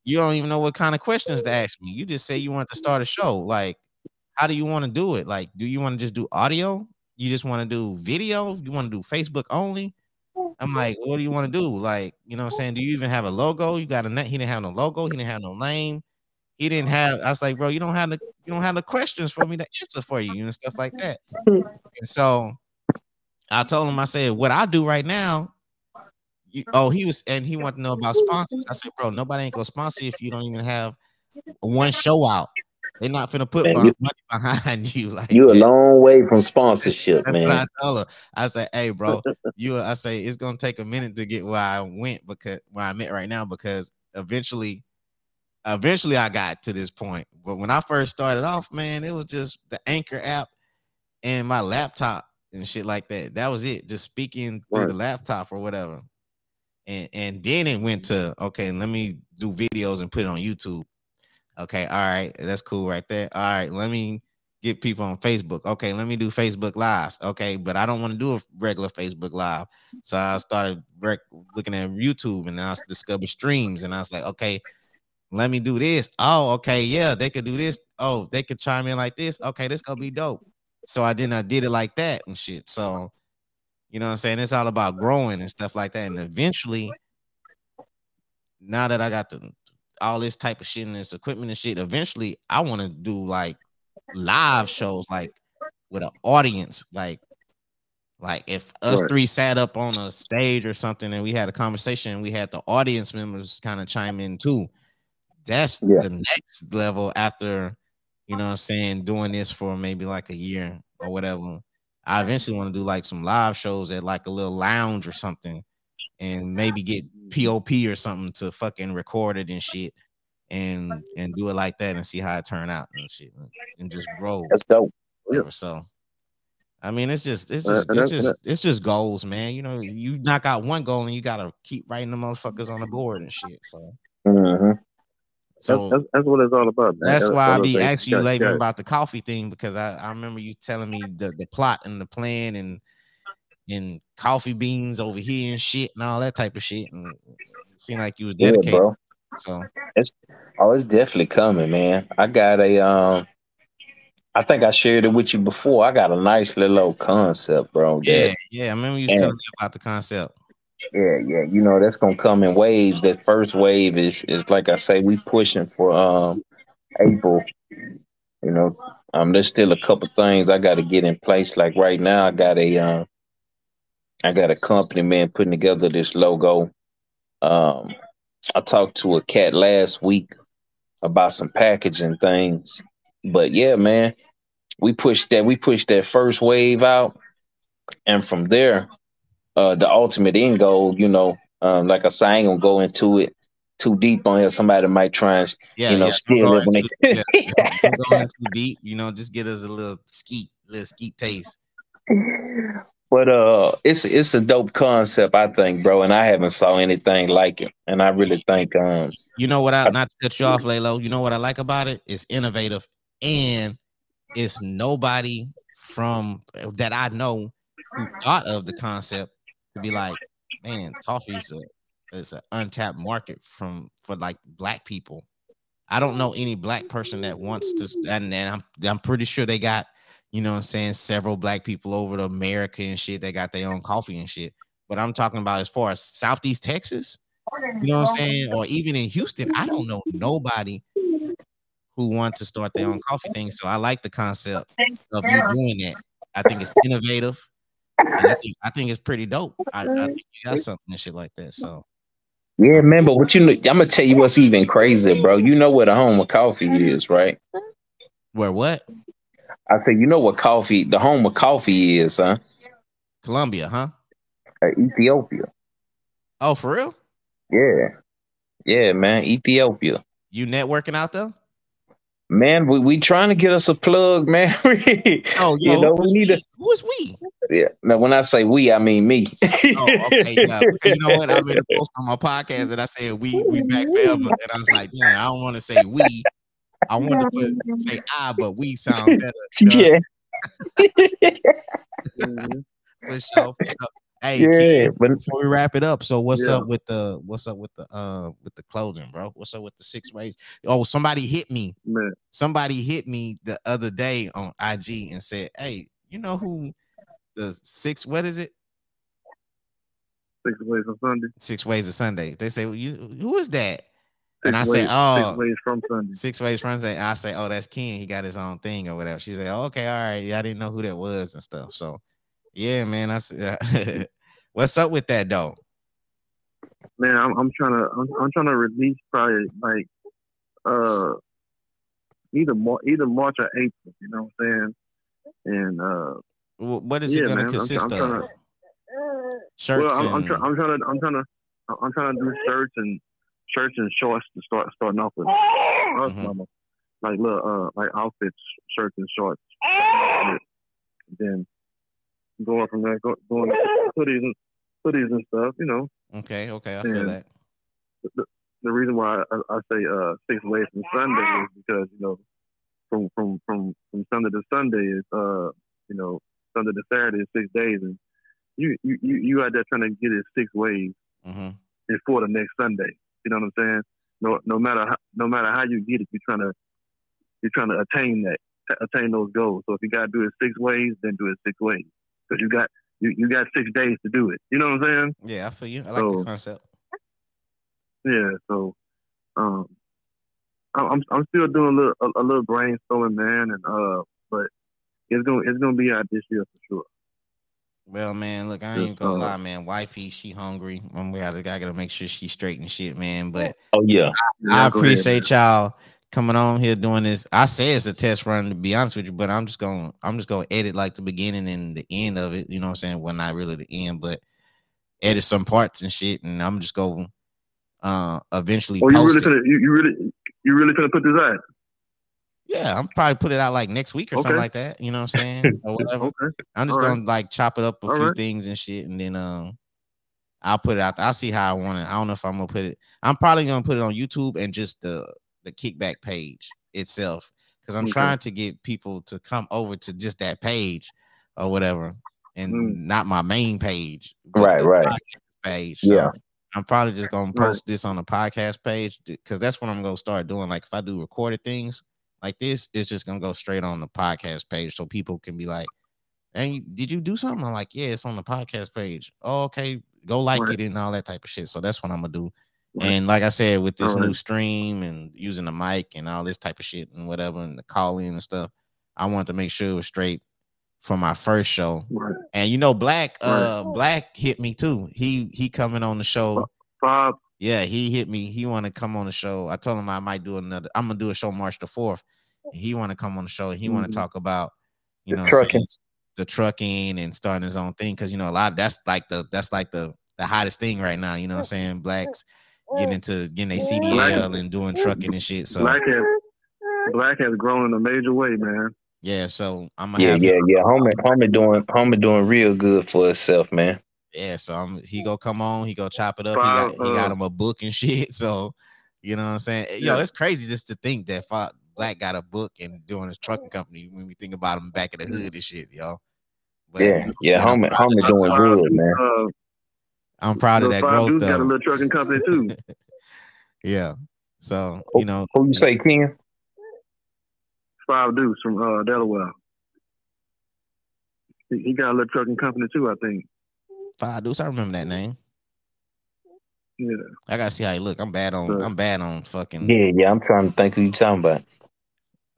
you don't even know what kind of questions to ask me. You just say you want to start a show. Like, how do you want to do it? Like, do you want to just do audio? You just want to do video? You want to do Facebook only? I'm like, what do you want to do? Like, you know what I'm saying? Do you even have a logo? You got a net. He didn't have no logo, he didn't have no name. He didn't have, I was like, bro, you don't have the you don't have the questions for me to answer for you and stuff like that. And so I told him, I said, what I do right now. You, oh, he was, and he wanted to know about sponsors. I said, bro, nobody ain't gonna sponsor you if you don't even have one show out. They're not finna put Man, mon- you- money behind you like You a long way from sponsorship, That's what man. I told her. I said, "Hey, bro, you." I say it's gonna take a minute to get where I went because where I'm at right now because eventually, eventually I got to this point. But when I first started off, man, it was just the Anchor app and my laptop and shit like that. That was it. Just speaking through Right. the laptop or whatever. And and then it went to okay, let me do videos and put it on YouTube. Okay, all right, that's cool right there. All right, let me get people on Facebook. Okay, let me do Facebook lives. Okay, but I don't want to do a regular Facebook live. So I started rec- looking at YouTube and I discovered streams and I was like, okay, let me do this. Oh, okay, yeah, they could do this. Oh, they could chime in like this. Okay, this gonna be dope. So I did I did it like that and shit. So you know what I'm saying? It's all about growing and stuff like that. And eventually, now that I got the all this type of shit and this equipment and shit, eventually I want to do like live shows like with an audience. Like, like if us Right. three sat up on a stage or something and we had a conversation and we had the audience members kind of chime in too. That's Yeah. the next level after, you know what I'm saying, doing this for maybe like a year or whatever. I eventually want to do like some live shows at like a little lounge or something and maybe get POP or something to fucking record it and shit and and do it like that and see how it turn out and shit and, and just grow That's dope. whatever. So I mean it's just it's Uh, just it's just it's just goals, man. You know, you knock out one goal and you gotta keep writing the motherfuckers on the board and shit. So so that's, that's, that's what it's all about. Man. that's why I be asking you later about the coffee thing because I, I remember you telling me the, the plot and the plan and and coffee beans over here and shit and all that type of shit. And it seemed like you was Yeah, dedicated. bro. so it's Oh, it's definitely coming, man. I got a um I think I shared it with you before. I got a nice little old concept, bro. yeah, That, yeah. I remember you and- telling me about the concept. Yeah, yeah. You know, that's gonna come in waves. That first wave is is like I say, we pushing for um April. You know, um there's still a couple things I gotta get in place. Like right now I got a um I got a company man putting together this logo. Um, I talked to a cat last week about some packaging things, but yeah, man, we pushed that. We pushed that first wave out, and from there, uh, the ultimate end goal. You know, um, like I say, I ain't gonna go into it too deep on here. Somebody might try and Yeah, you know yeah. steal it when they. yeah, don't go in too deep. You know, just get us a little skeet, little skeet taste. But uh, it's it's a dope concept, I think, bro. And I haven't saw anything like it. And I really think um, You know what? I not to cut you off, Lalo. You know what I like about it? It's innovative, and it's nobody from that I know who thought of the concept to be like, man, coffee is a an untapped market from for like black people. I don't know any black person that wants to, and, and I'm I'm pretty sure they got, you know, what I'm saying several black people over to America and shit. They got their own coffee and shit. But I'm talking about as far as Southeast Texas, you know what I'm saying, or even in Houston, I don't know nobody who want to start their own coffee thing. So I like the concept of you doing that. I think it's innovative. I think I think it's pretty dope. I, I think you got something and shit like that. So yeah, man. But what you know, I'm gonna tell you what's even crazier, bro. You know what a home of coffee is, right? where what? I say, you know what coffee, the home of coffee is, huh? Colombia, huh? Uh, Ethiopia. Oh, for real? Yeah, yeah, man. Ethiopia. You networking out there? Man, we, we trying to get us a plug, man. Oh, you know, we need to. Who is we? Yeah. Now, when I say we, I mean me. Oh, okay, yeah. You know what? I made a post on my podcast that I said we we back forever, and I was like, damn, I don't want to say we. I want to put say I, but we sound better. you know? yeah, for sure. For sure. Hey, yeah. Ken, But before we wrap it up, so what's Yeah. up with the what's up with the uh with the clothing, bro? What's up with the six ways? Oh, somebody hit me. Man, Somebody hit me the other day on IG and said, "Hey, you know who the six? What is it? six ways on Sunday. Six ways of Sunday." They say, well, "You who is that?" And Six I say, ways, "Oh, six ways from Sunday. Six ways from Sunday." I say, "Oh, that's Ken. He got his own thing or whatever." She said, oh, "Okay, all right. Yeah, I didn't know who that was and stuff." So, yeah, man. I said, "What's up with that though?" Man, I'm, I'm trying to I'm, I'm trying to release probably like uh either Mar- either March or April. You know what I'm saying? And uh, Wh- What is Yeah, it going to consist I'm of? Shirts well, I'm, I'm, try, I'm trying to I'm trying to I'm trying to do shirts and shirts and shorts to start starting off with. Mhm. Like look, uh, like outfits, shirts and shorts. And then going from there, go, going to hoodies and hoodies and stuff. You know, okay, okay, I feel and- that. the reason why I, I say uh six ways from Sunday is because you know from from from from Sunday to Sunday is uh you know Sunday to Saturday is six days and you you you, you out there trying to get it six ways hmm before the next Sunday. You know what I'm saying? No no matter how no matter how you get it, you're trying to you're trying to attain that attain those goals. So if you gotta do it six ways, then do it six ways because you got you, you got six days to do it. You know what I'm saying? Yeah, I feel you. I like the concept. Yeah, so um, I'm I'm- I'm still doing a little a, a little brainstorming, man, and uh, but it's gonna it's gonna be out this year for sure. Well, man, look, I ain't Just, gonna uh, lie, man. Wifey, she hungry. Um, we gotta, I gotta make sure she's straight and shit, man. But oh yeah, I Yeah, go ahead, appreciate y'all coming on here doing this. I say it's a test run to be honest with you, but I'm just gonna I'm just gonna edit like the beginning and the end of it. You know what I'm saying? Well, not really the end, but edit some parts and shit, and I'm just gonna uh eventually Oh, you post really it. gonna you, you really you really gonna put this out? Yeah, I'm probably put it out like next week or something like that. You know what I'm saying? or whatever. Okay, I'm just All right. gonna like chop it up a All few right. things and shit, and then um, I'll put it out. There. I'll see how I want it. I don't know if I'm gonna put it. I'm probably gonna put it on YouTube and just the the kickback page itself because I'm Okay. trying to get people to come over to just that page or whatever, and Mm. not my main page. Right, right. Page. So Yeah. I'm probably just gonna Right. post this on the podcast page because that's what I'm gonna start doing. Like if I do recorded things like this, it's just gonna go straight on the podcast page so people can be like, Hey, did you do something? I'm like, Yeah, it's on the podcast page. Oh, okay, go like Right. it and all that type of shit. So that's what I'm gonna do. Right. And like I said, with this All new stream and using the mic and all this type of shit and whatever, and the call in and stuff, I wanted to make sure it was straight for my first show. Right. And you know, Black uh Black hit me too. He he coming on the show. Bob, Yeah, he hit me. He want to come on the show. I told him I might do another. I'm gonna do a show March the fourth. He want to come on the show. He want Mhm. to talk about you The know trucking. the trucking and starting his own thing because you know a lot. That's like the that's like the the hottest thing right now. You know what I'm saying? Blacks getting into getting a CDL and doing trucking and shit. So Black has Black has grown in a major way, man. yeah, so I'm gonna Yeah, have yeah, yeah. Homie, homie doing, homie doing real good for himself, man. Yeah, so I'm he go come on, he go chop it up. He Five, got, he got uh, him a book and shit. So you know what I'm saying? Yo, Yeah. it's crazy just to think that Fa- Black got a book and doing his trucking company when we think about him back in the hood and shit, yo. But, you know Yeah, what I'm yeah. Homie, homie doing good, man. Uh, I'm proud of that Five growth Deuce got a little trucking company too. Yeah. So you know, Who you say, Ken? Five Deuce from uh, Delaware. He, he got a little trucking company too, I think. Five Deuce, I remember that name. Yeah. I gotta see how he look. I'm bad on Sure. I'm bad on fucking Yeah, yeah. I'm trying to think who you talking about.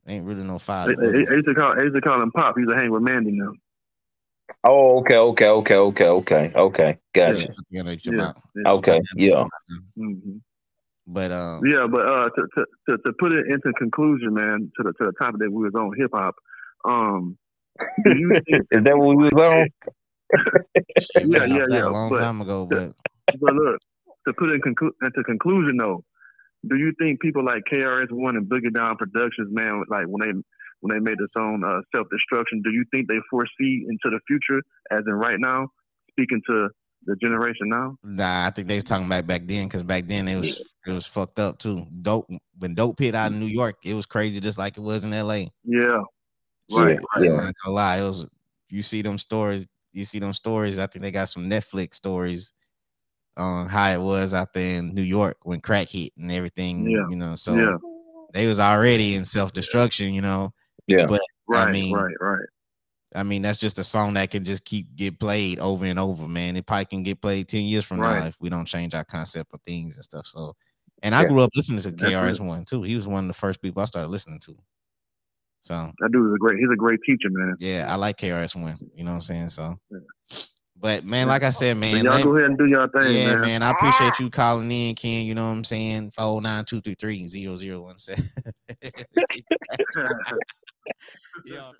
ain't really no I, five. I, I used to call I used to call him Pop. He's a hang with Mandy now. Oh, okay, okay, okay, okay, okay, okay. Gotcha. Yeah. You know what you're Yeah. Yeah. Okay, yeah. hmm But um Yeah, but uh, to, to to to put it into conclusion, man, to the to the topic that we was on hip hop. Um, think, Is that what we was on? Yeah, yeah, yeah, a long but- time ago, but but look, to put it in conclu- into conclusion though, do you think people like KRS One and Boogie Down Productions, man, like when they when they made the song uh, Self Destruction, do you think they foresee into the future, as in right now, speaking to the generation now? Nah, I think they was talking about back then because back then it was it was fucked up too. Dope when dope hit out in New York, it was crazy just like it was in LA. Yeah, Yeah, right, yeah. ain't gonna lie, it was you see them stories, you see them stories. I think they got some Netflix stories on how it was out there in New York when crack hit and everything. Yeah, You know, so yeah, they was already in self destruction. You know, Yeah. But right, I mean, right, right. I mean that's just a song that can just keep get played over and over, man. It probably can get played ten years from now if we don't change our concept of things and stuff. So, and I Yeah. grew up listening to KRS One too. He was one of the first people I started listening to. So That dude is a great. He's a great teacher, man. yeah, I like KRS One. You know what I'm saying? So, Yeah. but man, like I said, man, y'all let- go ahead and do your thing, yeah, man. man, I appreciate you calling in, Ken. You know what I'm saying? Four nine two three three zero zero one seven. Yeah.